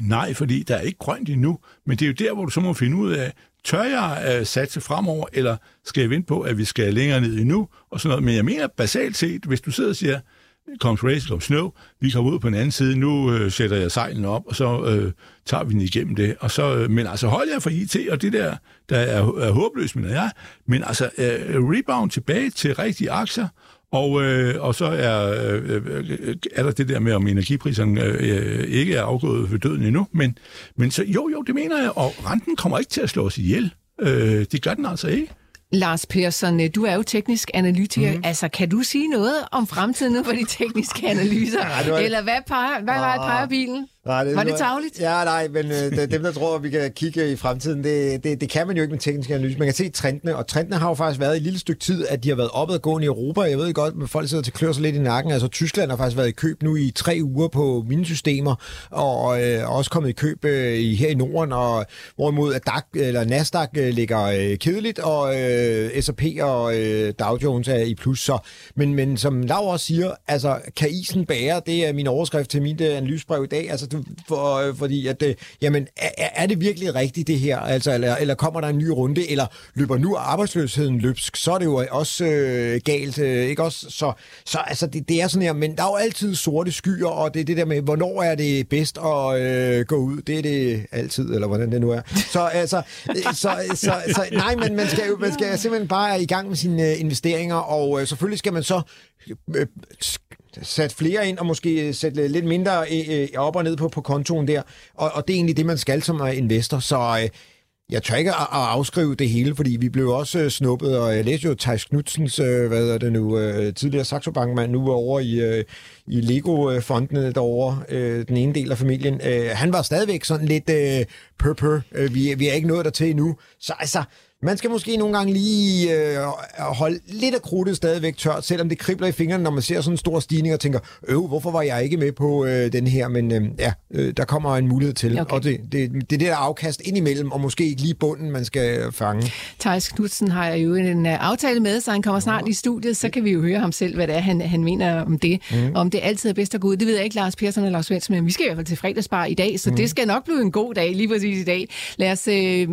Nej, fordi der er ikke grønt endnu, men det er jo der, hvor du så må finde ud af, tør jeg uh, satse fremover, eller skal jeg vente på, at vi skal længere ned endnu, og sådan noget. Men jeg mener basalt set, hvis du sidder og siger, comes race, comes snow, vi kommer ud på den anden side, nu uh, sætter jeg sejlen op, og så uh, tager vi den igennem det. Og så, uh, men altså hold jer for IT, og det der, der er, er håbløst, mener jeg, men altså uh, rebound tilbage til rigtige aktier, og, øh, og så er, øh, er der det der med, om energipriserne øh, ikke er afgået ved døden endnu. Men, men så, jo, jo, det mener jeg, og renten kommer ikke til at slå os ihjel. Øh, det gør den altså ikke.
Lars Persson, du er jo teknisk analytiker. Mm. Altså, kan du sige noget om fremtiden for de tekniske analyser? Ja, var... Eller hvad, peger, hvad var peger bilen? Nej, det, var det tagligt?
Ja, nej, men øh, dem, der tror, at vi kan kigge i fremtiden, det, det, det kan man jo ikke med teknisk analyse. Man kan se trendene, og trendene har jo faktisk været i et lille stykke tid, at de har været opadgående i Europa. Jeg ved godt, at folk sidder til klør sig lidt i nakken. Altså, Tyskland har faktisk været i køb nu i tre uger på mine systemer, og øh, også kommet i køb øh, her i Norden, og hvorimod at DAC, eller Nasdaq øh, ligger øh, kedeligt, og øh, S&P og øh, Dow Jones er i plus. Så, men, men som Laura også siger, altså, kan isen bære? Det er min overskrift til mit øh, analysebrev i dag. Altså, for, øh, fordi at, jamen, er, er det virkelig rigtigt det her? Altså, eller, eller kommer der en ny runde, eller løber nu arbejdsløsheden løbsk, så er det jo også øh, galt, øh, ikke også? Så, så altså, det, det er sådan her, men der er jo altid sorte skyer, og det er det der med, hvornår er det bedst at øh, gå ud? Det er det altid, eller hvordan det nu er. Så altså, øh, så, øh, så, så, så nej, men man skal jo man skal simpelthen bare i gang med sine investeringer, og øh, selvfølgelig skal man så øh, sat flere ind, og måske øh, sætte øh, lidt mindre øh, øh, op og ned på, på kontoen der. Og, og det er egentlig det, man skal som investor. Så øh, jeg tør ikke at, at afskrive det hele, fordi vi blev også øh, snuppet, og jeg læste jo Thijs Knudsens, øh, hvad er det nu, øh, tidligere Saxo-bankmand, nu over i, øh, i Lego-fondene derovre, øh, den ene del af familien. Øh, han var stadigvæk sådan lidt øh, pør, øh, vi, vi er ikke nået der til endnu. Så altså, man skal måske nogle gange lige øh, holde lidt af krudtet stadigvæk tørt, selvom det kribler i fingrene, når man ser sådan en stor stigning og tænker, øv, hvorfor var jeg ikke med på øh, den her? Men øh, ja, øh, der kommer en mulighed til. Okay. Og det, det, det er det der afkast ind imellem, og måske ikke lige bunden, man skal fange.
Thijs Knudsen har jo en uh, aftale med, så han kommer snart ja. i studiet, så kan vi jo høre ham selv, hvad det er, han, han mener om det. Mm. Om det altid er bedst at gå ud. Det ved jeg ikke, Lars Persson eller Lars Svendsen, men vi skal i hvert fald til fredagsbar i dag, så mm. det skal nok blive en god dag, lige præcis i dag. Lad os øh,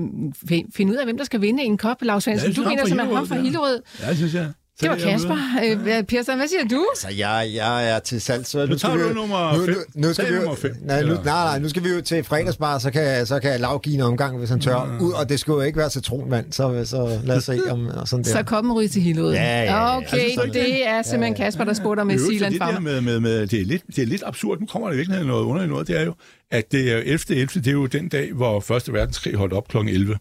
finde ud af, hvem der skal vinde en kop, Lars Svendsen. Ja, du mener som er ham fra Hillerød.
Ja, det synes jeg.
Det var Kasper. Øh, Pearson, hvad siger du?
Altså, jeg, jeg er til salg, så
nu, nu tager du nummer 5. Nu, nu, skal vi jo,
nej, nu, nej, nej, nu skal vi jo til fredagsbar, så kan, så kan Lav give en omgang, hvis han tør. Mm. Ud, og det skulle jo ikke være citronvand, så, så lad os se om og sådan der.
Så kom ryge til Hillerød.
Ja, ja,
okay, altså, det er simpelthen Kasper, der spurgte med Sealand
Farm. Det, med, med, med, det, er lidt, det er lidt absurd. Nu kommer der virkelig noget under noget. Det er jo, at det er 11. 11. Det er jo den dag, hvor Første Verdenskrig holdt op kl. 11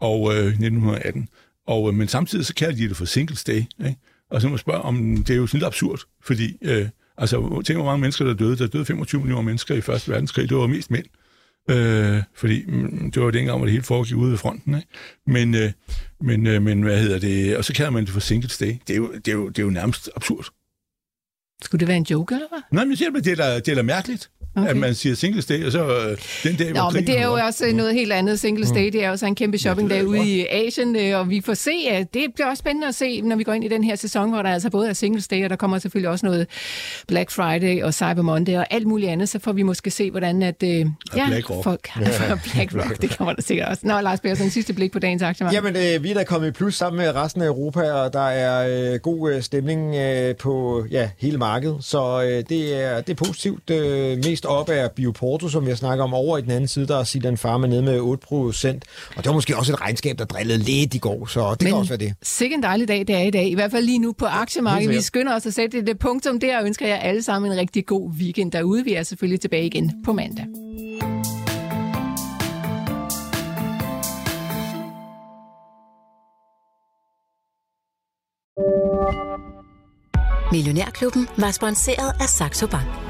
og øh, 1918. Og, øh, men samtidig så kalder de det for Singles Day. Ikke? Og så må jeg spørge, om det er jo sådan lidt absurd, fordi øh, altså, tænk hvor mange mennesker, der døde. Der døde 25 millioner mennesker i Første Verdenskrig. Det var mest mænd. Øh, fordi mm, det var dengang, hvor det hele foregik ude ved fronten. Ikke? Men, øh, men, øh, men hvad hedder det? Og så kalder man det for Singles Day. Det er jo, det er jo, det er jo nærmest absurd.
Skulle det være en joke, eller hvad?
Nej, men det er da, det er da mærkeligt. Okay. At man siger Singles Day, og så øh, den dag,
hvor
Nå,
men det er jo også mm. noget helt andet. Singles Day, det er også en kæmpe shoppingdag ja, ude i Asien, øh, og vi får se, at det bliver også spændende at se, når vi går ind i den her sæson, hvor der altså både er Singles Day, og der kommer selvfølgelig også noget Black Friday og Cyber Monday og alt muligt andet, så får vi måske se, hvordan at... Øh,
ja, Black Rock.
Folk, ja. Black Rock, det kommer der sikkert også. Nå, Lars Bjerg, sidste blik på dagens aktiemarked.
Jamen, øh, vi er da kommet i plus sammen med resten af Europa, og der er øh, god øh, stemning øh, på ja, hele markedet, så øh, det, er, det er positivt. Øh, mest op af Bioporto, som jeg snakker om. Over i den anden side, der er Silan Pharma nede med 8 procent. Og det var måske også et regnskab, der drillede lidt i går, så det Men kan også være det.
sikke en dejlig dag, det er i dag. I hvert fald lige nu på aktiemarkedet. Vi skynder os at sætte det punktum der, og ønsker jer alle sammen en rigtig god weekend derude. Vi er selvfølgelig tilbage igen på mandag.
Millionærklubben var sponsoreret af Saxo Bank.